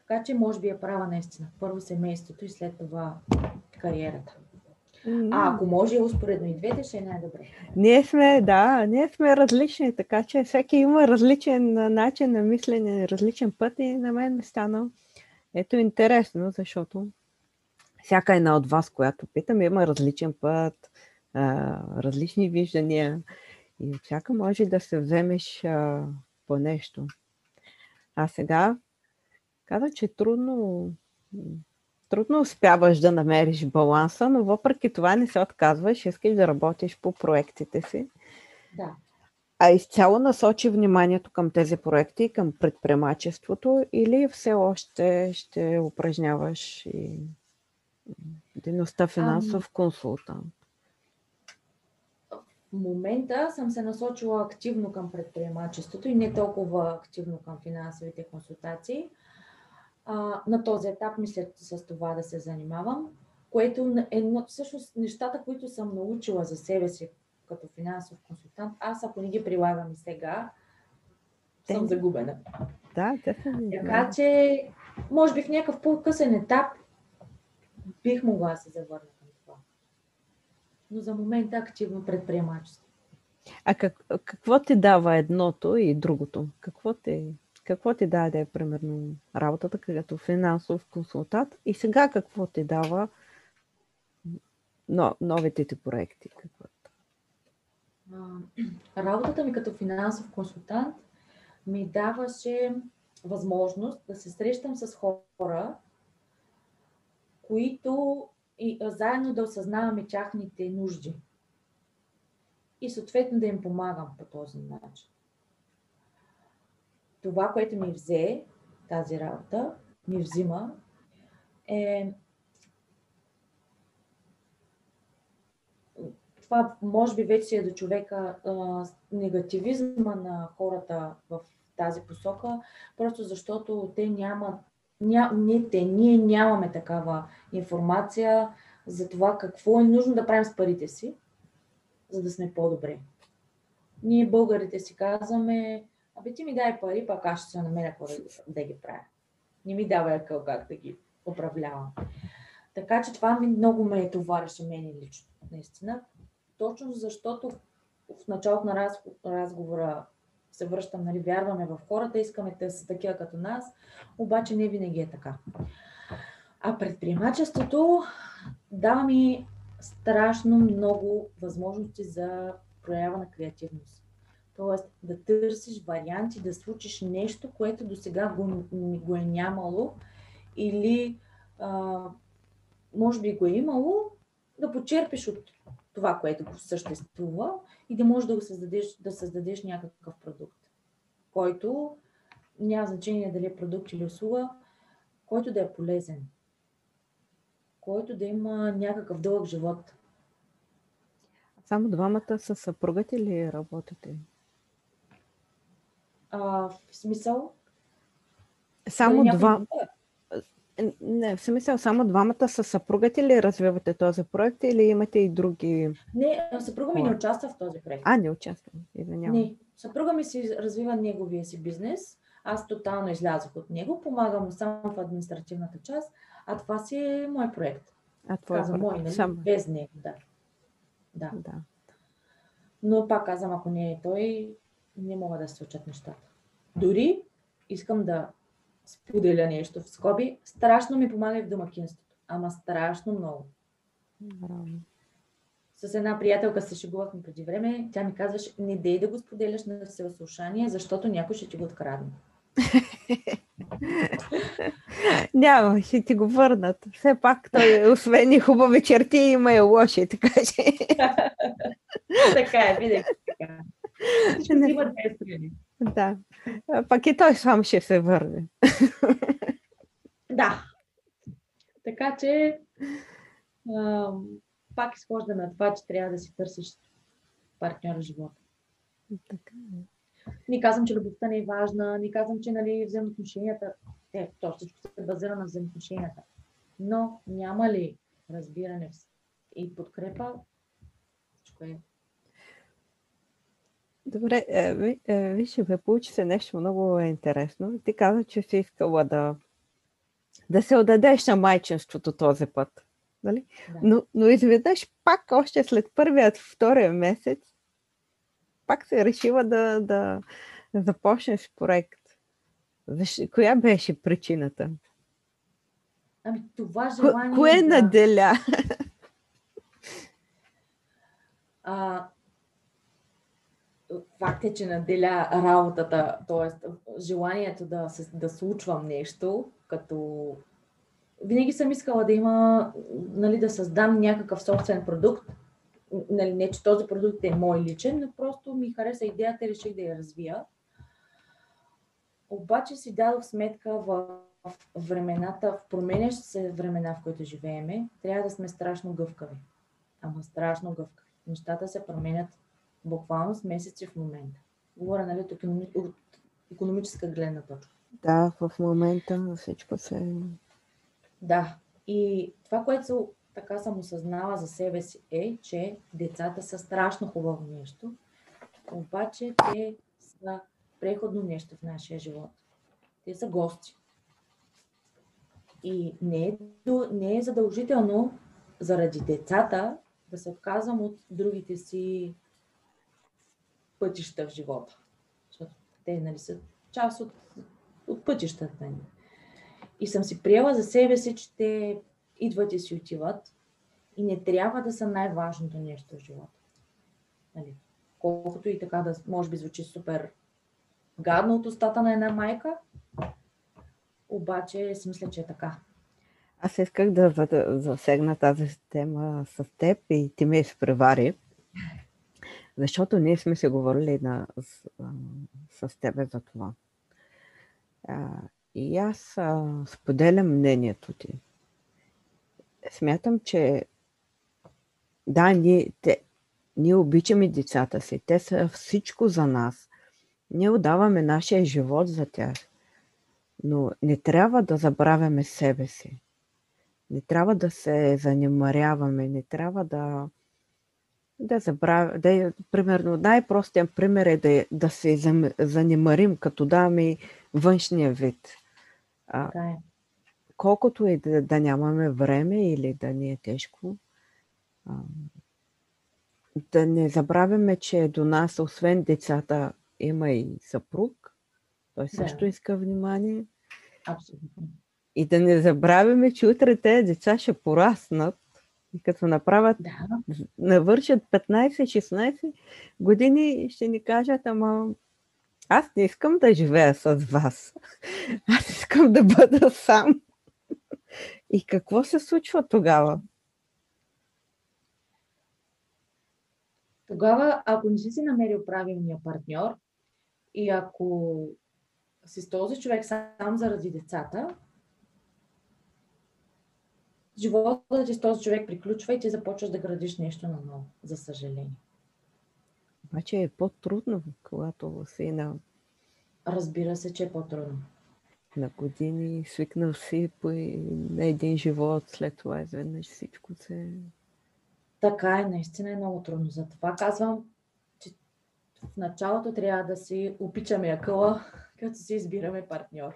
Така че може би е права наистина. Първо семейството и след това кариерата. А ако може успоредно и двете, ще е най-добре. Ние сме, да, ние сме различни, така че всеки има различен начин на мислене, различен път и на мен ми стана ето интересно, защото всяка една от вас, която питам, има различен път, а, различни виждания и всяка може да се вземеш а, по нещо. А сега каза, че трудно, трудно успяваш да намериш баланса, но въпреки това не се отказваш, искаш да работиш по проектите си. Да. А изцяло насочи вниманието към тези проекти, към предприемачеството или все още ще упражняваш и дейността финансов консултант? В момента съм се насочила активно към предприемачеството и не толкова активно към финансовите консултации. А, на този етап мисля с това да се занимавам, което е всъщност нещата, които съм научила за себе си като финансов консултант, аз ако не ги прилагам и сега, съм Те- загубена. Да, definitivно. Така че, може би в някакъв по-късен етап бих могла да се завърна към това. Но за момента активно предприемачество. А как, какво ти дава едното и другото? Какво ти, какво ти даде, примерно, работата като финансов консултант и сега какво ти дава но, новите ти проекти? Какво? Работата ми като финансов консултант ми даваше възможност да се срещам с хора, които и заедно да осъзнаваме тяхните нужди. И съответно да им помагам по този начин. Това, което ми взе тази работа, ми взима, е това може би вече е до човека а, негативизма на хората в тази посока, просто защото те нямат, ня, не те, ние нямаме такава информация за това какво е нужно да правим с парите си, за да сме по-добре. Ние българите си казваме, абе ти ми дай пари, пак аз ще се намеря какво да, да ги правя. Не ми давай къл как да ги управлявам. Така че това ми много ме товареше мене лично, наистина точно защото в началото на разговора се връщам, нали, вярваме в хората, искаме те са такива като нас, обаче не винаги е така. А предприемачеството дава ми страшно много възможности за проява на креативност. Тоест да търсиш варианти, да случиш нещо, което до сега го, го е нямало или а, може би го е имало, да почерпиш от това, което съществува и да можеш да, го създадеш, да създадеш някакъв продукт, който няма значение дали е продукт или услуга, който да е полезен, който да има някакъв дълъг живот. Само двамата са съпругати ли работите? А, в смисъл? Само два. Не, в смисъл, само двамата са съпругати ли развивате този проект или имате и други? Не, съпруга ми не участва в този проект. А, не участва. Извинявам. Не, съпруга ми си развива неговия си бизнес. Аз тотално излязох от него, помагам му само в административната част, а това си е мой проект. А това е мой, нали? Сам... Без него, да. да. Да. Но пак казвам, ако не е той, не могат да се случат нещата. Дори искам да споделя нещо в скоби, страшно ми помага и в домакинството. Ама страшно много. Браво. С една приятелка се шегувахме преди време. Тя ми казваше, не дей да го споделяш на слушание, защото някой ще ти го открадне. Няма, ще ти го върнат. Все пак той, освен и хубави черти, има и лоши, така че. така е, винаги така. Има две страни. Да. Пак и той сам ще се върне. да. Така че а, пак изхожда на това, че трябва да си търсиш партньора в живота. Така. Не казвам, че любовта не е важна, не казвам, че нали, взаимоотношенията, е, то всичко се базира на взаимоотношенията. Но няма ли разбиране и подкрепа, всичко е Добре, е, е, виж, ме получи се нещо много интересно. Ти каза, че си искала да, да се отдадеш на майчинството този път. Нали? Да. Но, но изведнъж пак, още след първият, втория месец, пак се решила да, да, да започнеш проект. Защо, коя беше причината? Ами това желание... Ко, кое да... наделя? А, факт е, че наделя работата, т.е. желанието да, се, да случвам нещо, като винаги съм искала да има, нали, да създам някакъв собствен продукт. Нали, не, че този продукт е мой личен, но просто ми хареса идеята и реших да я развия. Обаче си дадох сметка в времената, в променящи се времена, в които живееме, трябва да сме страшно гъвкави. Ама страшно гъвкави. Нещата се променят буквално с месеци в момента. Говоря нали, от, от економическа гледна точка. Да, в момента всичко се... Да. И това, което така съм осъзнала за себе си е, че децата са страшно хубаво нещо, обаче те са преходно нещо в нашия живот. Те са гости. И не е, не е задължително заради децата да се отказвам от другите си пътища в живота. Защото те нали, са част от, от пътищата ни. И съм си приела за себе си, че те идват и си отиват и не трябва да са най-важното нещо в живота. Нали? Колкото и така да може би звучи супер гадно от устата на една майка, обаче си мисля, че е така. Аз исках да засегна тази тема с теб и ти ме изпревари, защото ние сме се говорили на, с, с тебе за това. А, и аз а, споделям мнението ти. Смятам, че да, ние, те, ние обичаме децата си. Те са всичко за нас. Ние отдаваме нашия живот за тях. Но не трябва да забравяме себе си. Не трябва да се занимаряваме, не трябва да, да забравяме. Да, примерно, най-простият пример е да, да се занимарим, като даваме външния вид. А, е. колкото и да, да нямаме време или да ни е тежко, а, да не забравяме, че до нас, освен децата, има и съпруг. Той също да. иска внимание. Абсолютно. И да не забравяме, че утре тези деца ще пораснат и като направят, да. навършат 15-16 години, ще ни кажат, ама аз не искам да живея с вас. Аз искам да бъда сам. И какво се случва тогава? Тогава, ако не си си намерил правилния партньор и ако си с този човек сам заради децата, живота ти с този човек приключва и ти започваш да градиш нещо на ново, за съжаление. Обаче е по-трудно, когато си на... Разбира се, че е по-трудно. На години свикнал си по на един живот, след това изведнъж всичко се... Така е, наистина е много трудно. Затова казвам, че в началото трябва да си опичаме акъла, като си избираме партньор.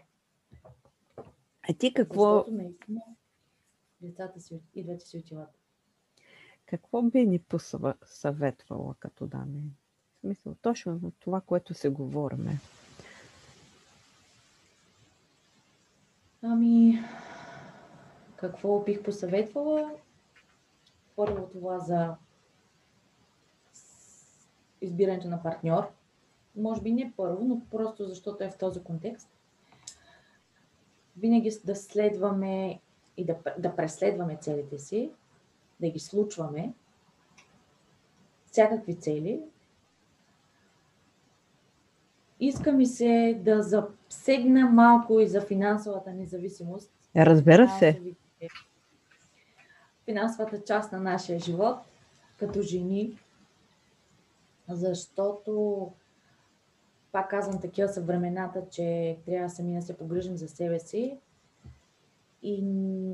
А ти какво... Защото наистина децата си и си отиват. Какво би ни посъветвала като дами? В смисъл, точно за това, което се говориме. Ами, какво бих посъветвала? Първо това за избирането на партньор. Може би не първо, но просто защото е в този контекст. Винаги да следваме и да, да преследваме целите си, да ги случваме, всякакви цели. Иска ми се да засегна малко и за финансовата независимост. Разбира се. Финансовата част на нашия живот като жени, защото пак казвам, такива са времената, че трябва сами да се погрижим за себе си и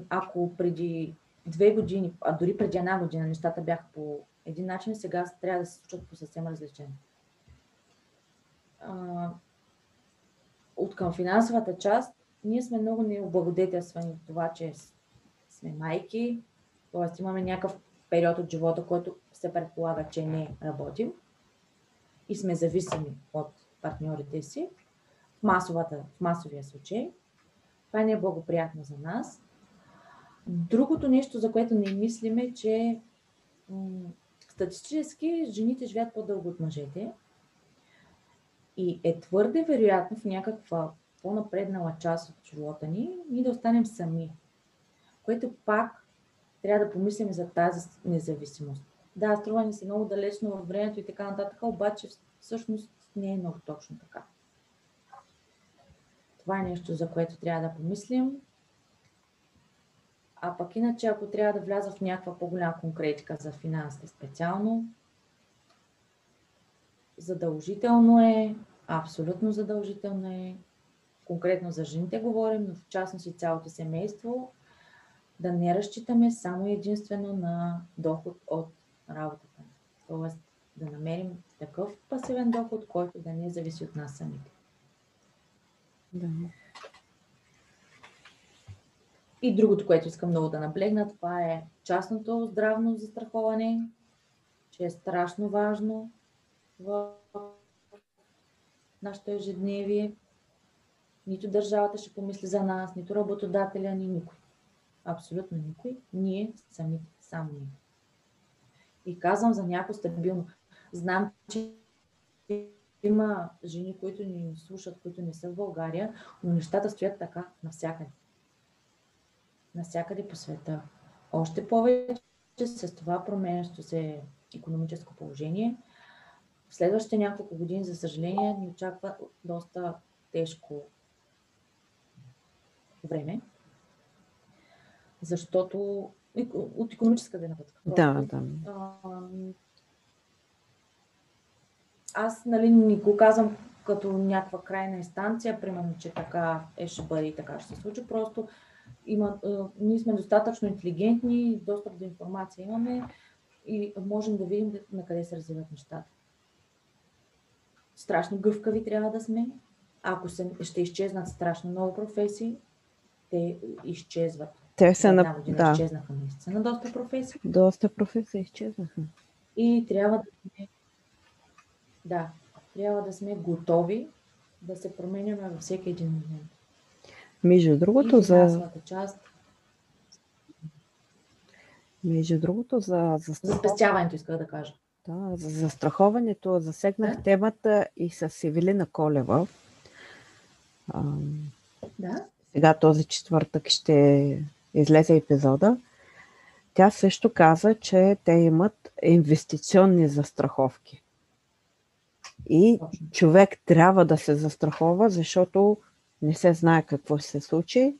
ако преди две години, а дори преди една година нещата бяха по един начин, сега трябва да се случват по съвсем различен. От към финансовата част, ние сме много необлагодетелствани от това, че сме майки, т.е. имаме някакъв период от живота, който се предполага, че не работим и сме зависими от партньорите си, в, масовата, в масовия случай – това не е благоприятно за нас. Другото нещо, за което не мислиме, че м- статистически жените живеят по-дълго от мъжете и е твърде вероятно в някаква по-напреднала част от живота ни, ние да останем сами. Което пак трябва да помислим за тази независимост. Да, струва ни се много далечно във времето и така нататък, обаче всъщност не е много точно така. Това е нещо, за което трябва да помислим. А пък иначе, ако трябва да вляза в някаква по-голяма конкретика за финансите специално, задължително е, абсолютно задължително е, конкретно за жените говорим, но в частност и цялото семейство, да не разчитаме само единствено на доход от работата. Тоест да намерим такъв пасивен доход, който да не зависи от нас самите. Да. И другото, което искам много да наблегна, това е частното здравно застраховане, че е страшно важно в нашето ежедневие. Нито държавата ще помисли за нас, нито работодателя, ни никой. Абсолютно никой. Ние самите, само. И казвам за някакво стабилно. Знам, че има жени, които ни слушат, които не са в България, но нещата стоят така навсякъде. навсякъде по света. Още повече с това променящо се економическо положение. В следващите няколко години, за съжаление, ни очаква доста тежко време, защото от економическа гледна точка. Да, да. Аз нали, не го казвам като някаква крайна инстанция, примерно, че така е, ще бъде и така ще се случи. Просто има, а, ние сме достатъчно интелигентни, достъп до информация имаме и можем да видим на къде се развиват нещата. Страшно гъвкави трябва да сме. Ако се, ще изчезнат страшно много професии, те изчезват. Те са на... да. изчезнаха наистина доста професии. Доста професии изчезнаха. И трябва да сме, да, трябва да сме готови да се променяме във всеки един момент. Между другото, за, част, между другото, за, за, за спестяването исках да кажа. да, за застраховането засегнах Да. темата и с Евелина Колева. Да, сега този четвъртък ще излезе епизода. Тя също каза, че те имат инвестиционни застраховки. И човек трябва да се застрахова, защото не се знае какво ще се случи.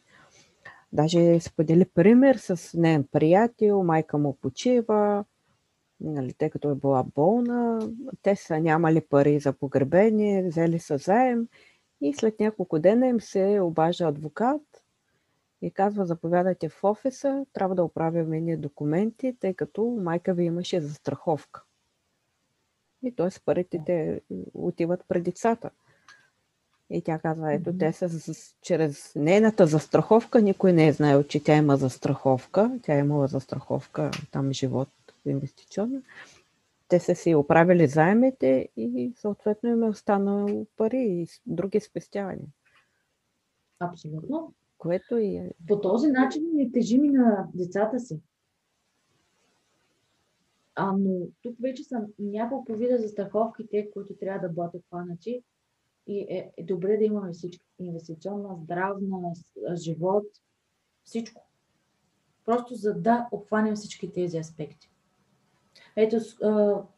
Даже сподели пример с неен приятел, майка му почива, нали, тъй като е била болна, те са нямали пари за погребение, взели са заем и след няколко дена им се обажда адвокат и казва, заповядайте в офиса, трябва да оправяме ние документи, тъй като майка ви имаше застраховка. И т.е. парите те отиват при децата. И тя казва, ето, те са с, чрез нейната застраховка, никой не е знаел, че тя има застраховка. Тя е имала застраховка, там живот инвестиционна. Те са си оправили заемите и съответно им е останало пари и други спестявания. Абсолютно. Което и е По този начин не тежим и на децата си. А, но тук вече са няколко вида застраховките, които трябва да бъдат обхванати. И е, е добре да имаме всички. Инвестиционна, здравна, живот, всичко. Просто за да обхванем всички тези аспекти. Ето,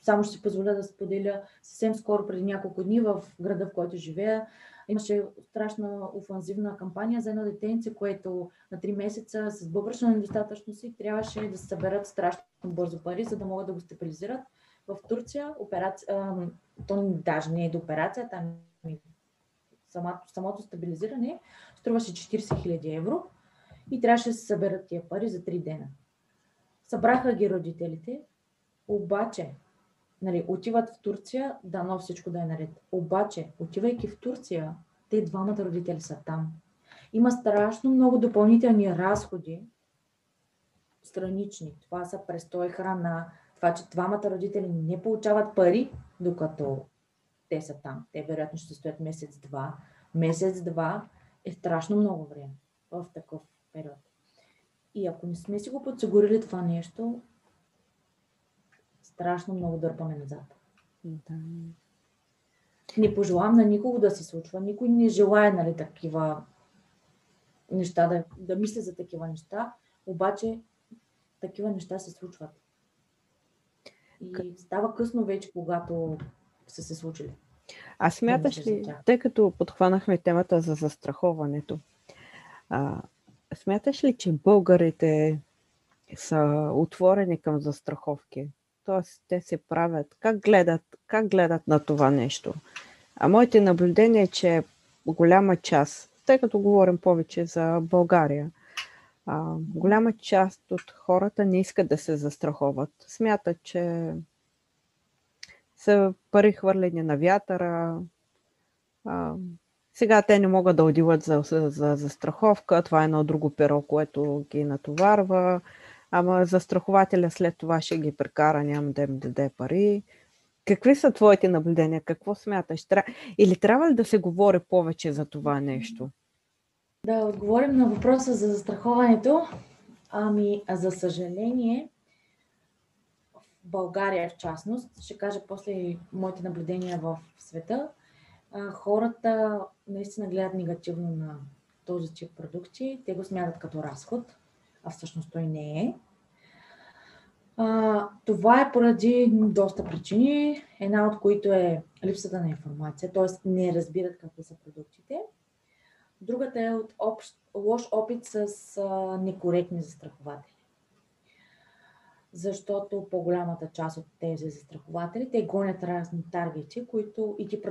само ще си позволя да споделя съвсем скоро, преди няколко дни в града, в който живея, имаше страшна офанзивна кампания за едно детенце, което на 3 месеца с бъбръчна недостатъчност си трябваше да се съберат страшно бързо пари, за да могат да го стабилизират. В Турция операция, а, то даже не е до операция, там и самото, самото стабилизиране струваше 40 000 евро и трябваше да се съберат тия пари за 3 дена. Събраха ги родителите, обаче нали, отиват в Турция, дано всичко да е наред. Обаче, отивайки в Турция, те двамата родители са там. Има страшно много допълнителни разходи, странични. Това са престой, храна, това, че двамата родители не получават пари, докато те са там. Те вероятно ще стоят месец-два. Месец-два е страшно много време в такъв период. И ако не сме си го подсигурили това нещо, страшно много дърпаме назад. Да. Не пожелавам на никого да се случва. Никой не желая нали, такива неща, да, да мисля за такива неща, обаче такива неща се случват. И става късно вече, когато са се случили. А смяташ ли, тъй като подхванахме темата за застраховането, а, смяташ ли, че българите са отворени към застраховки? Тоест, те се правят. Как гледат, как гледат на това нещо? А моите наблюдения е, че голяма част, тъй като говорим повече за България, а, голяма част от хората не искат да се застраховат. Смятат, че са пари хвърлени на вятъра. А, сега те не могат да отиват за, за, за застраховка. Това е едно друго перо, което ги натоварва. Ама застрахователя след това ще ги прекара, няма да им даде пари. Какви са твоите наблюдения? Какво смяташ? Или трябва ли да се говори повече за това нещо? Да отговорим на въпроса за застраховането. Ами, за съжаление, в България в частност, ще кажа после моите наблюдения в света, хората наистина гледат негативно на този тип продукти. Те го смятат като разход. а всъщност той не е. А, това е поради доста причини, една от които е липсата на информация, т.е. не разбират какви са продуктите. Другата е от общ, лош опит с а, некоректни застрахователи. Защото по-голямата част от тези застрахователи, те гонят разни таргети, които и ти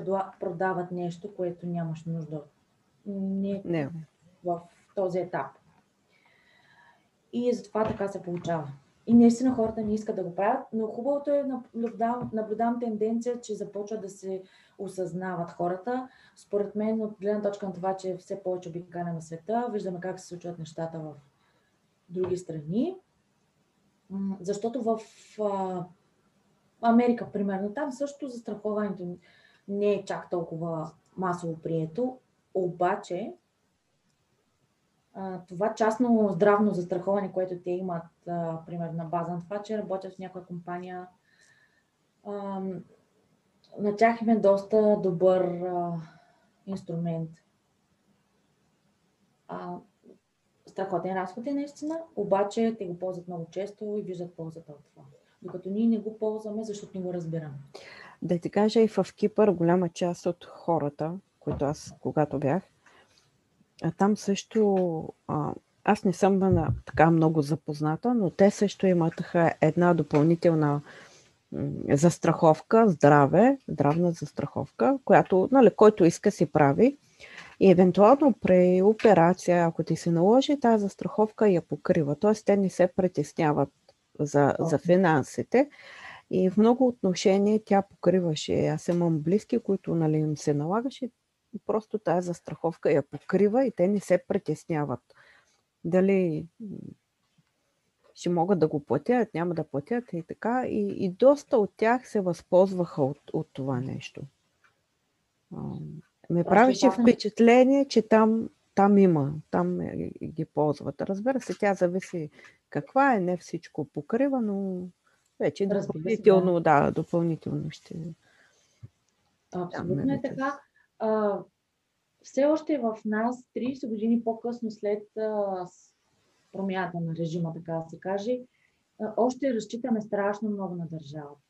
продават нещо, което нямаш нужда. Не, не. в този етап. И затова така се получава. И наистина хората не искат да го правят, но хубавото е, наблюдавам, наблюдавам тенденция, че започват да се осъзнават хората. Според мен, от гледна точка на това, че все повече обикаля на света, виждаме как се случват нещата в други страни. Защото в а, Америка, примерно, там също застраховането не е чак толкова масово прието, обаче това частно здравно застраховане, което те имат, примерно на база на това, че работят в някоя компания, на тях им е доста добър инструмент. Страхотен разход е наистина, обаче те го ползват много често и виждат ползата от това. Докато ние не го ползваме, защото не го разбираме. Да ти кажа, и в Кипър голяма част от хората, които аз когато бях, а там също, а, аз не съм на, така много запозната, но те също имаха една допълнителна застраховка, здраве, здравна застраховка, която, нали, който иска си прави. И евентуално при операция, ако ти се наложи, тази застраховка я покрива. Т.е. те не се притесняват за, за финансите. И в много отношения тя покриваше. Аз имам близки, които нали, им се налагаше просто тази застраховка я покрива и те не се притесняват. Дали ще могат да го платят, няма да платят и така. И, и доста от тях се възползваха от, от това нещо. Ме правеше впечатление, че там, там има, там ги ползват. Разбира се, тя зависи каква е, не всичко покрива, но вече допълнително, да. да, допълнително ще. Абсолютно е така а, все още в нас, 30 години по-късно след а, промяната на режима, така да се каже, а, още разчитаме страшно много на държавата.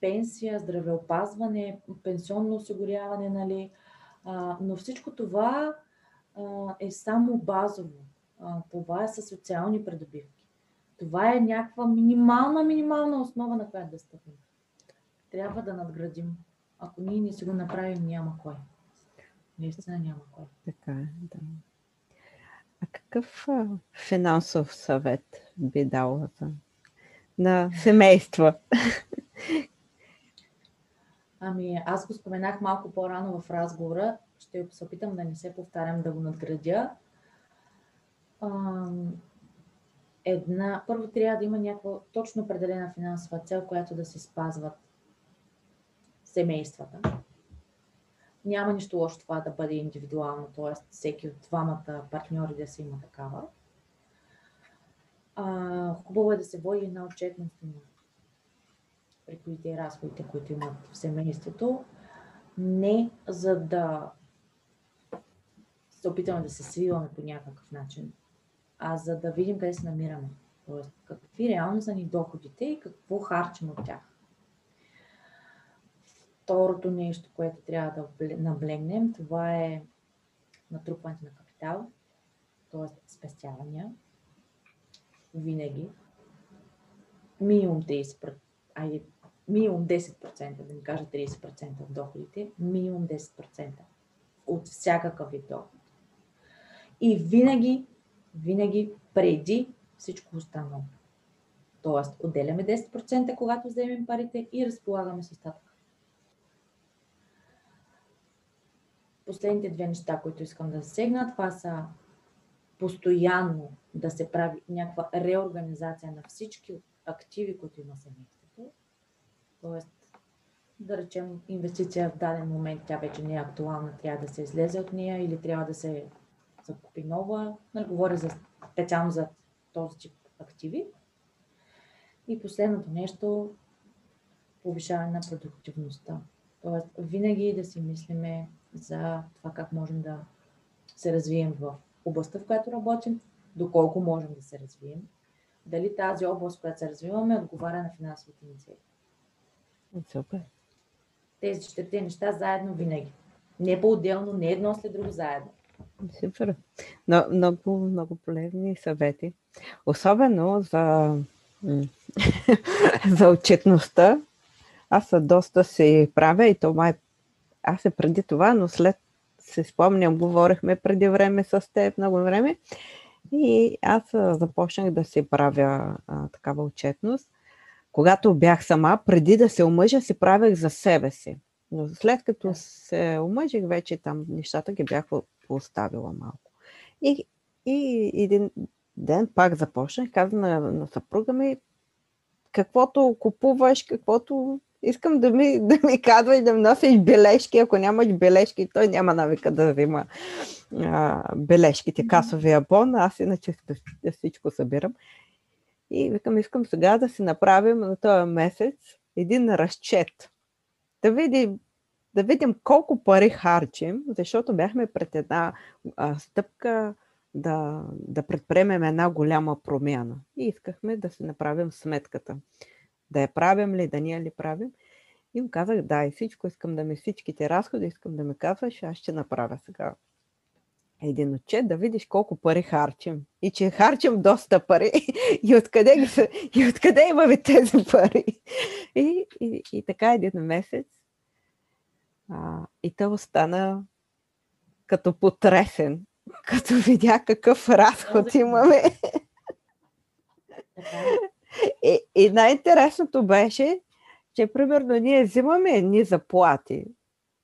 Пенсия, здравеопазване, пенсионно осигуряване, нали? А, но всичко това а, е само базово. А, това е със социални придобивки. Това е някаква минимална, минимална основа, на която да стъпим. Трябва да надградим. Ако ние не си го направим, няма кой. Наистина няма кой. Така е, да. А какъв а, финансов съвет би дал на семейства? Ами, аз го споменах малко по-рано в разговора. Ще се опитам да не се повтарям, да го надградя. Една, първо трябва да има някаква точно определена финансова цел, която да се спазват семействата. Няма нищо лошо това да бъде индивидуално, т.е. всеки от двамата партньори да се има такава. А, хубаво е да се води една отчетност на приходите и разходите, които имат в семейството, не за да се опитаме да се свиваме по някакъв начин, а за да видим къде се намираме. Тоест, какви реално са ни доходите и какво харчим от тях. Второто нещо, което трябва да наблегнем, това е натрупването на капитал, т.е. спестявания. Винаги. Минимум 30%, айде, минимум 10%, да не кажа 30% от доходите, минимум 10% от всякакъв вид доход. И винаги, винаги преди всичко останало. Тоест, отделяме 10%, когато вземем парите и разполагаме с остатък. Последните две неща, които искам да засегна, това са постоянно да се прави някаква реорганизация на всички активи, които има семейството. Тоест, да речем, инвестиция в даден момент, тя вече не е актуална, трябва да се излезе от нея или трябва да се закупи нова. Нали, говоря за, специално за този тип активи. И последното нещо, повишаване на продуктивността. Тоест, винаги да си мислиме за това как можем да се развием в областта, в която работим доколко можем да се развием, дали тази област, която се развиваме, отговаря на финансовите ни цели. Супер. Тези четирите неща заедно винаги. Не по-отделно, не едно след друго заедно. Супер. Но, много, много полезни съвети. Особено за, за отчетността. Аз доста си правя и това е... Аз е преди това, но след се спомням, говорихме преди време с теб, много време. И аз започнах да си правя а, такава отчетност. Когато бях сама, преди да се омъжа, си правех за себе си. Но след като се омъжих, вече там нещата ги бях поставила малко. И, и един ден пак започнах, каза на, на съпруга ми, каквото купуваш, каквото искам да ми, да ми казваш да ми носиш бележки. Ако нямаш бележки, той няма навика да взима а, бележките, касовия бон. Аз иначе всичко събирам. И викам, искам сега да си направим на този месец един разчет. Да видим, да видим колко пари харчим, защото бяхме пред една а, стъпка да, да предприемем една голяма промяна. И искахме да си направим сметката. Да я правим ли, да ние ли правим. И му казах, да, и всичко искам да ми, всичките разходи искам да ми казваш, аз ще направя сега един отчет, да видиш колко пари харчим. И че харчим доста пари. И откъде, ги са, и откъде имаме тези пари. И, и, и така един месец. А, и то остана като потресен, като видя какъв разход имаме. И, и най-интересното беше, че примерно ние взимаме едни заплати,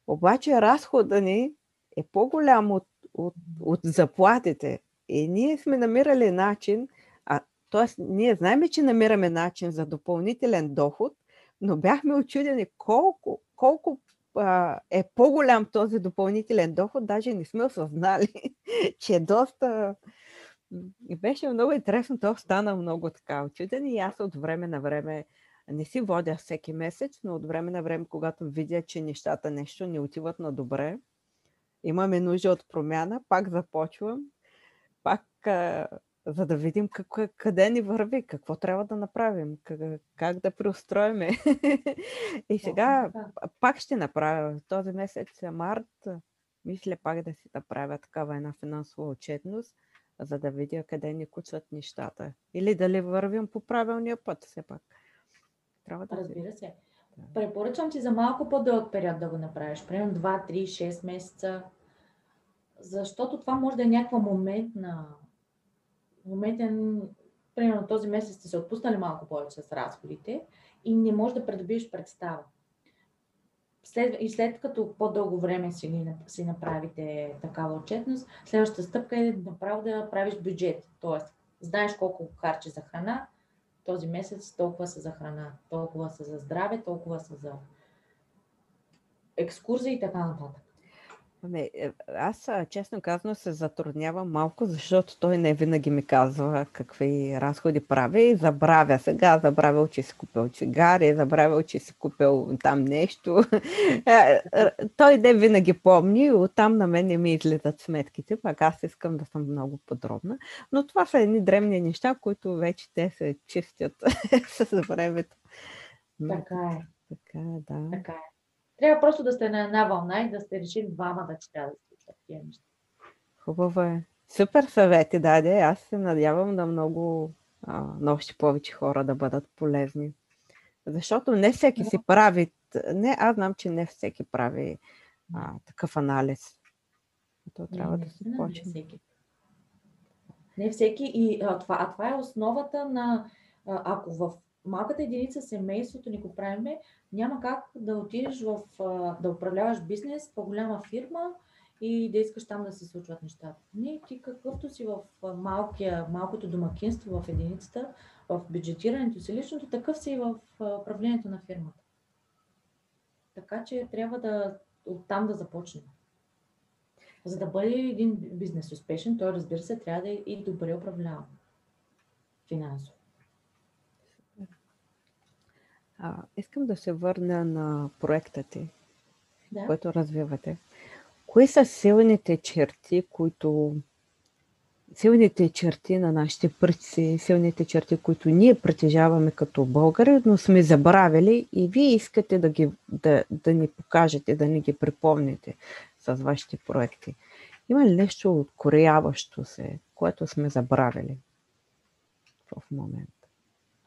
обаче разхода ни е по-голям от, от, от заплатите. И ние сме намирали начин, а, т.е. ние знаем, че намираме начин за допълнителен доход, но бяхме очудени колко, колко а, е по-голям този допълнителен доход, даже не сме осъзнали, че е доста... И беше много интересно, то стана много така очуден и аз от време на време не си водя всеки месец, но от време на време, когато видя, че нещата нещо не отиват на добре, имаме нужда от промяна, пак започвам, пак а, за да видим как, къде ни върви, какво трябва да направим, как, как да преустроиме. и сега пак ще направя. Този месец, март, мисля пак да си направя такава една финансова отчетност, за да видя къде ни кучат нещата. Или дали вървим по правилния път все пак. Трябва да Разбира се. Да. Препоръчвам ти за малко по-дълъг период да го направиш. Примерно 2, 3, 6 месеца. Защото това може да е някаква моментна моментен, примерно този месец сте се отпуснали малко повече с разходите и не може да придобиеш представа. След, и след като по-дълго време си, си направите такава отчетност, следващата стъпка е направо да правиш бюджет. Тоест, знаеш колко харчи за храна, този месец толкова са за храна, толкова са за здраве, толкова са за екскурзии и така нататък. Ами, е, аз честно казано се затруднявам малко, защото той не винаги ми казва какви разходи прави забравя сега, забравя, че си купил цигари, забравя, че си купил там нещо. Е, той не винаги помни и оттам на мен не ми излизат сметките, пак аз искам да съм много подробна. Но това са едни древни неща, които вече те се чистят с времето. Така е. Така е, да. Така е. Трябва просто да сте на една вълна и да сте решили двама да че трябва да случват тия неща. Хубаво е. Супер съвети даде. Аз се надявам да много, а, на още повече хора да бъдат полезни. Защото не всеки си прави, не, аз знам, че не всеки прави а, такъв анализ. То трябва не, да се почне. Не всеки. Не всеки. И а, това, а това е основата на, а, ако в малката единица семейството ни го правиме, няма как да отидеш в, да управляваш бизнес, по-голяма фирма и да искаш там да се случват нещата. Не, ти какъвто си в малкия, малкото домакинство, в единицата, в бюджетирането си личното, такъв си и в управлението на фирмата. Така че трябва да оттам да започнем. За да бъде един бизнес успешен, той разбира се трябва да е и добре управляван финансово. А, искам да се върна на проекта ти, да. който развивате. Кои са силните черти, които силните черти на нашите предци, силните черти, които ние притежаваме като българи, но сме забравили и вие искате да, ги, да, да ни покажете, да ни ги припомните с вашите проекти. Има ли нещо откоряващо се, което сме забравили в момента?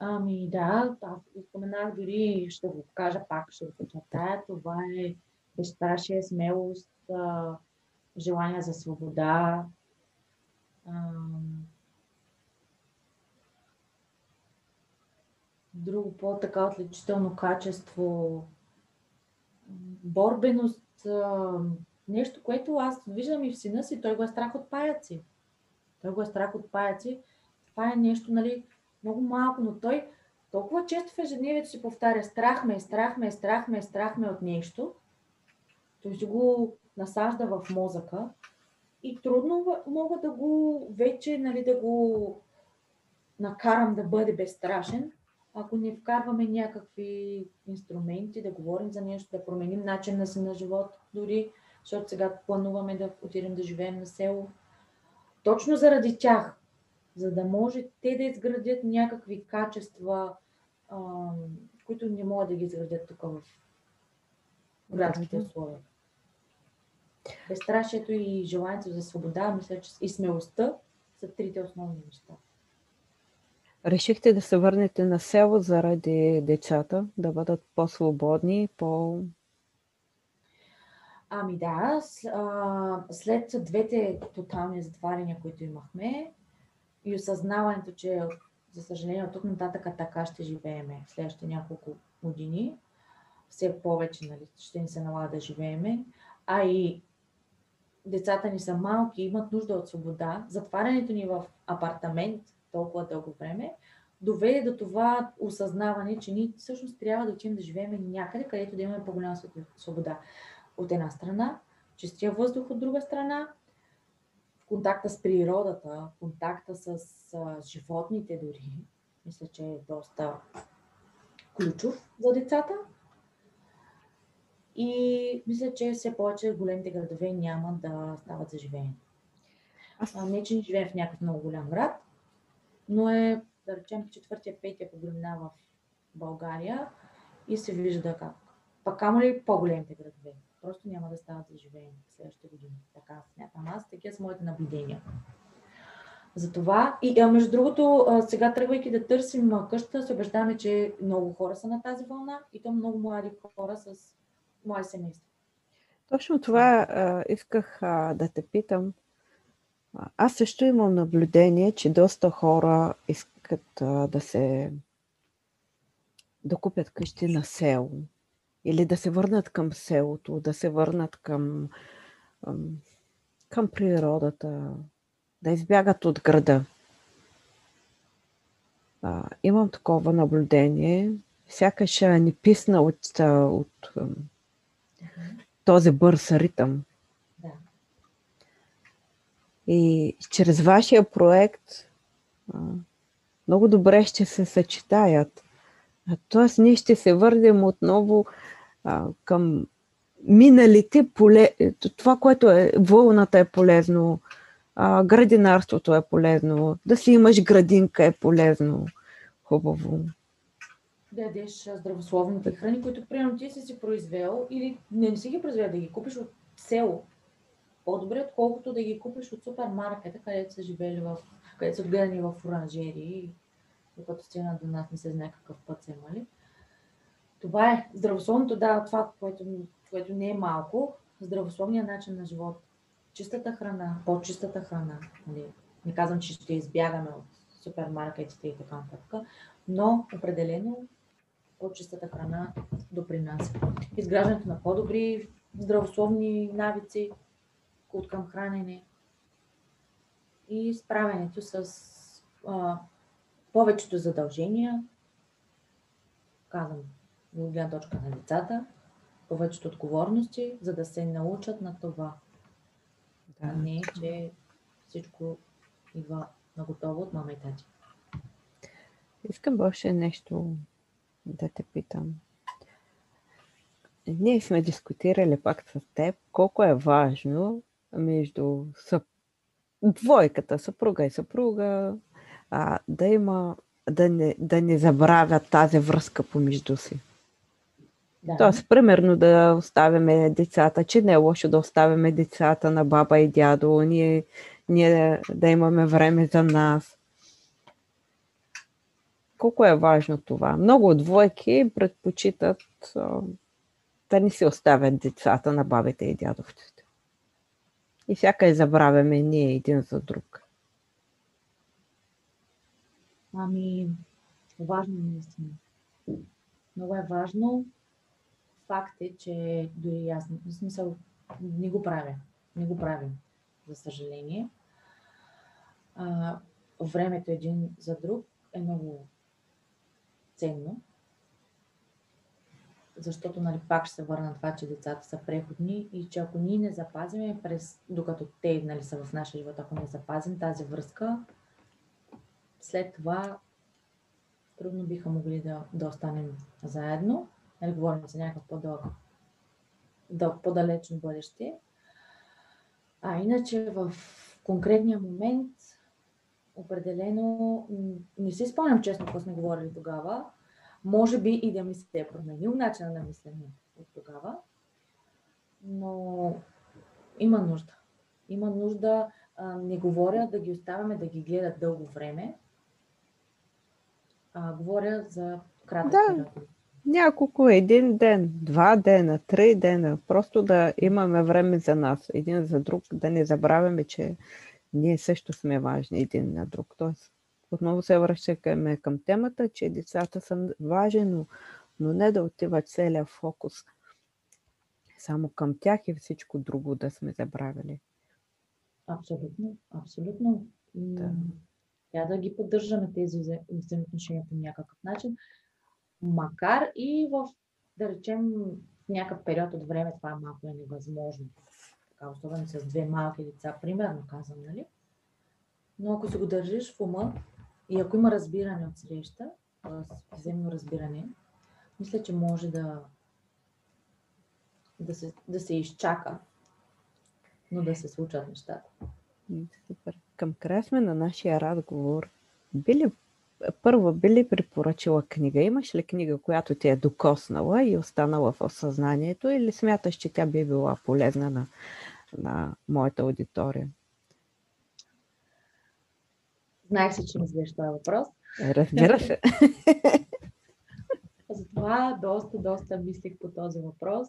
Ами да, аз споменах дори, ще го кажа пак, ще го подчертая. Това е безстрашие, смелост, желание за свобода, друго по-така отличително качество, борбеност, нещо, което аз виждам и в сина си, той го е страх от паяци. Той го е страх от паяци. Това е нещо, нали, много малко, но той толкова често в ежедневието си повтаря страх ме, страх ме, страх ме, страх ме от нещо. Той си го насажда в мозъка и трудно мога да го вече, нали, да го накарам да бъде безстрашен, ако не вкарваме някакви инструменти, да говорим за нещо, да променим начина си на живот, дори, защото сега плануваме да отидем да живеем на село. Точно заради тях, за да може те да изградят някакви качества, които не могат да ги изградят тук в градските условия безстрашието и желанието за свобода, мисля, че и смелостта са трите основни неща. Решихте да се върнете на село заради децата, да бъдат по-свободни, по... Ами да, след двете тотални затваряния, които имахме и осъзнаването, че за съжаление от тук нататък така ще живееме в следващите няколко години, все повече нали, ще ни се налага да живееме, а и децата ни са малки, имат нужда от свобода, затварянето ни в апартамент толкова дълго време, доведе до това осъзнаване, че ние всъщност трябва да учим да живеем някъде, където да имаме по-голяма свобода. От една страна, чистия въздух от друга страна, контакта с природата, контакта с а, животните дори, мисля, че е доста ключов за децата. И мисля, че все повече големите градове няма да стават за живеене. Аз... Не, че не живеем в някакъв много голям град, но е, да речем, четвъртия, петия по големина в България и се вижда как. Пак камо ли по-големите градове? Просто няма да стават за живеене в следващите години. Така смятам аз, такива са моите наблюдения. Затова, и а, между другото, сега тръгвайки да търсим къща, се убеждаваме, че много хора са на тази вълна и то много млади хора с мое семейство. Точно това а, исках а, да те питам. Аз също имам наблюдение, че доста хора искат а, да се да купят къщи на село или да се върнат към селото, да се върнат към, към природата, да избягат от града. А, имам такова наблюдение. Сякаш ни писна от, от този бърз ритъм. Да. И чрез вашия проект много добре ще се съчетаят. Тоест, ние ще се върнем отново а, към миналите поле... Това, което е вълната е полезно, а, градинарството е полезно, да си имаш градинка е полезно. Хубаво да ядеш здравословните храни, които примерно ти си си произвел или не, не си ги произвел, да ги купиш от село. По-добре, отколкото да ги купиш от супермаркета, където са живели в, където са отгледани в оранжери, докато стигнат до нас не се знае какъв път са имали. Това е здравословното, да, това, което, което не е малко, здравословният начин на живот. Чистата храна, по-чистата храна. Нали? Не казвам, че ще избягаме от супермаркетите и така нататък, но определено по-чистата храна допринася. Изграждането на по-добри здравословни навици, от към хранене и справянето с а, повечето задължения, казвам, гледна точка на децата, повечето отговорности, за да се научат на това. Да. А не, че всичко идва на готово от мама и тати. Искам още нещо да те питам. Ние сме дискутирали пак с теб колко е важно между съп... двойката, съпруга и съпруга, а, да има, да не, да не забравят тази връзка помежду си. Да. Тоест, примерно да оставяме децата, че не е лошо да оставяме децата на баба и дядо, ние, ние да имаме време за нас. Колко е важно това? Много двойки предпочитат да не си оставят децата на бабите и дядовците. И сякаш забравяме ние един за друг. Ами, важно е наистина. Много е важно. Факт е, че дори аз, в смисъл, не го правя. Не го правим, за съжаление. А, времето един за друг е много ценно защото нали, пак ще се върна на това, че децата са преходни и че ако ние не запазиме през, докато те нали, са в нашия живот, ако не запазим тази връзка, след това трудно биха могли да, да останем заедно. Нали, говорим за някакъв по-дълъг, по-далечно бъдеще. А иначе в конкретния момент определено не си спомням честно какво сме говорили тогава, може би и да ми се е променил начина на мислене от тогава, но има нужда. Има нужда, а, не говоря да ги оставяме да ги гледат дълго време, а говоря за кратък да. период. Няколко, един ден, два дена, три дена, просто да имаме време за нас, един за друг, да не забравяме, че ние също сме важни един на друг. Тоест, отново се връщаме към темата, че децата са важни, но, но не да отива целият фокус само към тях и всичко друго да сме забравили. Абсолютно, абсолютно. Да. Тя да ги поддържаме тези взаимоотношения по някакъв начин, макар и в, да речем, някакъв период от време това малко е невъзможно. Така, особено с две малки деца, примерно казвам, нали? Но ако си го държиш в ума, и ако има разбиране от среща, взаимно разбиране, мисля, че може да, да, се, да се изчака, но да се случат нещата. Супер. Към края сме на нашия разговор. Били, първо, би ли препоръчила книга? Имаш ли книга, която ти е докоснала и останала в съзнанието или смяташ, че тя би била полезна на, на моята аудитория? Знаех се, че ми зададеш този въпрос. Разбира се. Затова доста, доста мислих по този въпрос.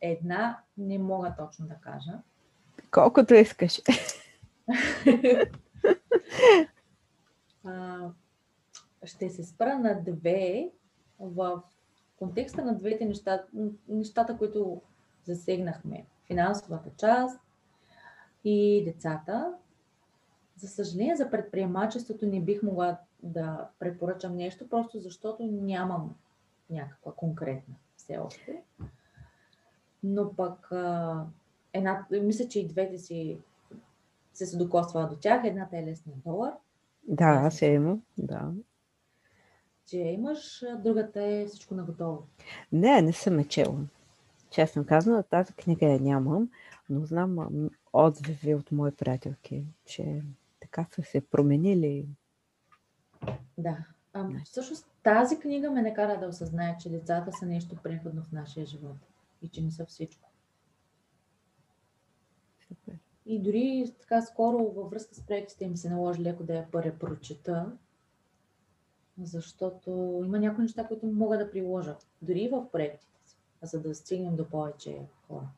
Една не мога точно да кажа. Колкото искаш. ще се спра на две в контекста на двете неща, нещата, които засегнахме. Финансовата част и децата. За съжаление, за предприемачеството не бих могла да препоръчам нещо, просто защото нямам някаква конкретна все още. Но пък една, мисля, че и двете си се докосва до тях. Едната е лесния долар. Да, имам, да. Че имаш, другата е всичко на готово. Не, не съм е чела. Честно казано, тази книга я нямам, но знам отзиви от мои приятелки, че така са се променили. Да. А, всъщност тази книга ме накара да осъзная, че децата са нещо преходно в нашия живот и че не са всичко. Супер. И дори така скоро във връзка с проектите им се наложи леко да я препрочета, защото има някои неща, които мога да приложа, дори в проектите си, за да стигнем до повече хора.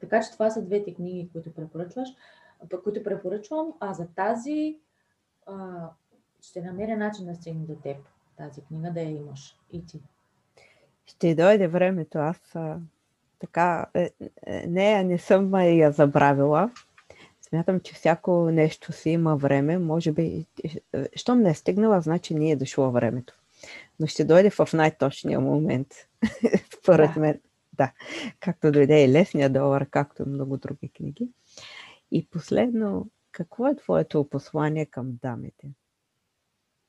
Така че това са двете книги, които препоръчваш които препоръчвам, а за тази а, ще намеря начин да стигне до теб, тази книга да я имаш и ти. Ще дойде времето. Аз а, така, е, е, не, не съм я забравила. Смятам, че всяко нещо си има време. Може би, щом не е стигнала, значи не е дошло времето. Но ще дойде в най-точния момент, според да. мен. Да, както дойде и лесния долар, както и много други книги. И последно, какво е твоето послание към дамите?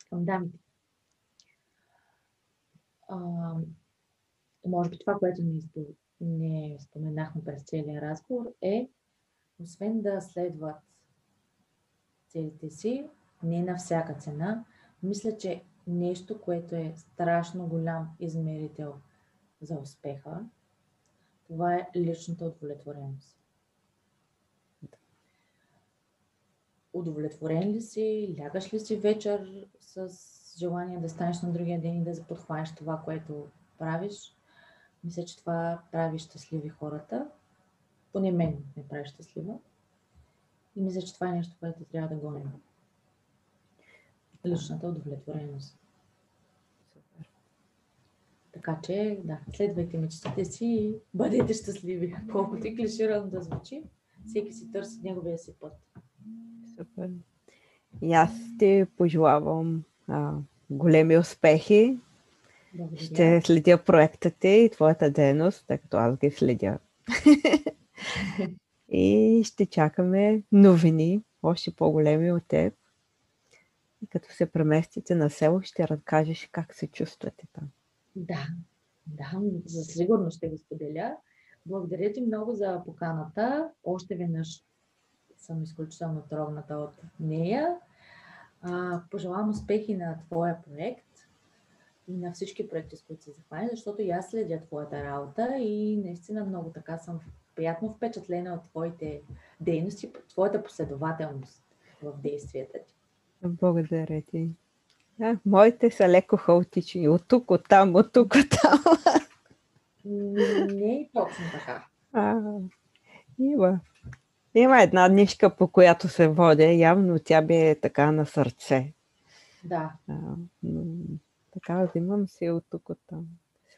Към дамите. А, може би това, което не, не споменахме през целия разговор е, освен да следват целите си, не на всяка цена. Мисля, че нещо, което е страшно голям измерител за успеха, това е личната удовлетвореност. Удовлетворен ли си, лягаш ли си вечер с желание да станеш на другия ден и да заподхванеш това, което правиш, мисля, че това прави щастливи хората. Поне мен ме прави щастлива. И мисля, че това е нещо, което трябва да гоним. Личната удовлетвореност. Супер. Така че, да, следвайте мечтите си и бъдете щастливи. Колкото и клиширано да звучи, всеки си търси неговия си път. Супер. И аз ти пожелавам а, големи успехи. Благодаря. Ще следя проекта ти и твоята дейност, тъй като аз ги следя. и ще чакаме новини, още по-големи от теб. И като се преместите на село, ще разкажеш как се чувствате там. Да, да, за сигурно ще го споделя. Благодаря ти много за поканата. Още веднъж съм изключително трогната от нея. Пожелавам успехи на твоя проект и на всички проекти, с които се захвани, защото и аз следя твоята работа и наистина много така съм приятно впечатлена от твоите дейности, твоята последователност в действията ти. Благодаря ти. А, моите са леко хаотични. От тук, от там, от тук, от там. Не е точно така. А, има. Има една нишка, по която се водя. Явно тя би е така на сърце. Да. А, така, взимам си от тук, от там.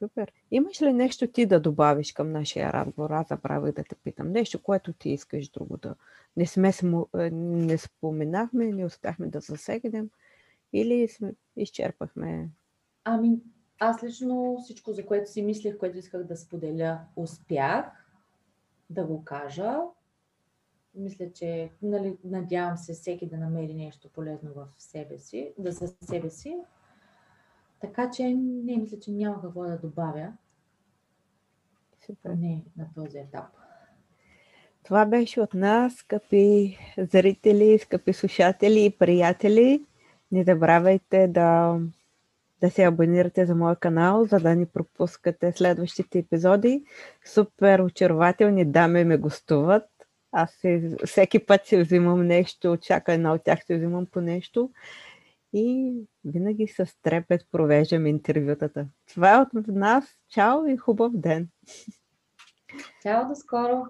Супер. Имаш ли нещо ти да добавиш към нашия разговор? Аз забравих да те питам. Нещо, което ти искаш друго да... Не, сме, е, не споменахме, не успяхме да засегнем или сме, изчерпахме? Ами, аз лично всичко, за което си мислех, което исках да споделя, успях да го кажа. Мисля, че, нали, надявам се всеки да намери нещо полезно в себе си, да за себе си. Така че не мисля, че няма какво да добавя, Супер. не на този етап. Това беше от нас, скъпи зрители, скъпи слушатели и приятели. Не забравяйте да, да се абонирате за моя канал, за да не пропускате следващите епизоди. Супер очарователни дами ме гостуват. Аз се, всеки път си взимам нещо, всяка една от тях си взимам по нещо. И винаги с трепет провеждам интервютата. Това е от нас. Чао и хубав ден! Чао, до скоро!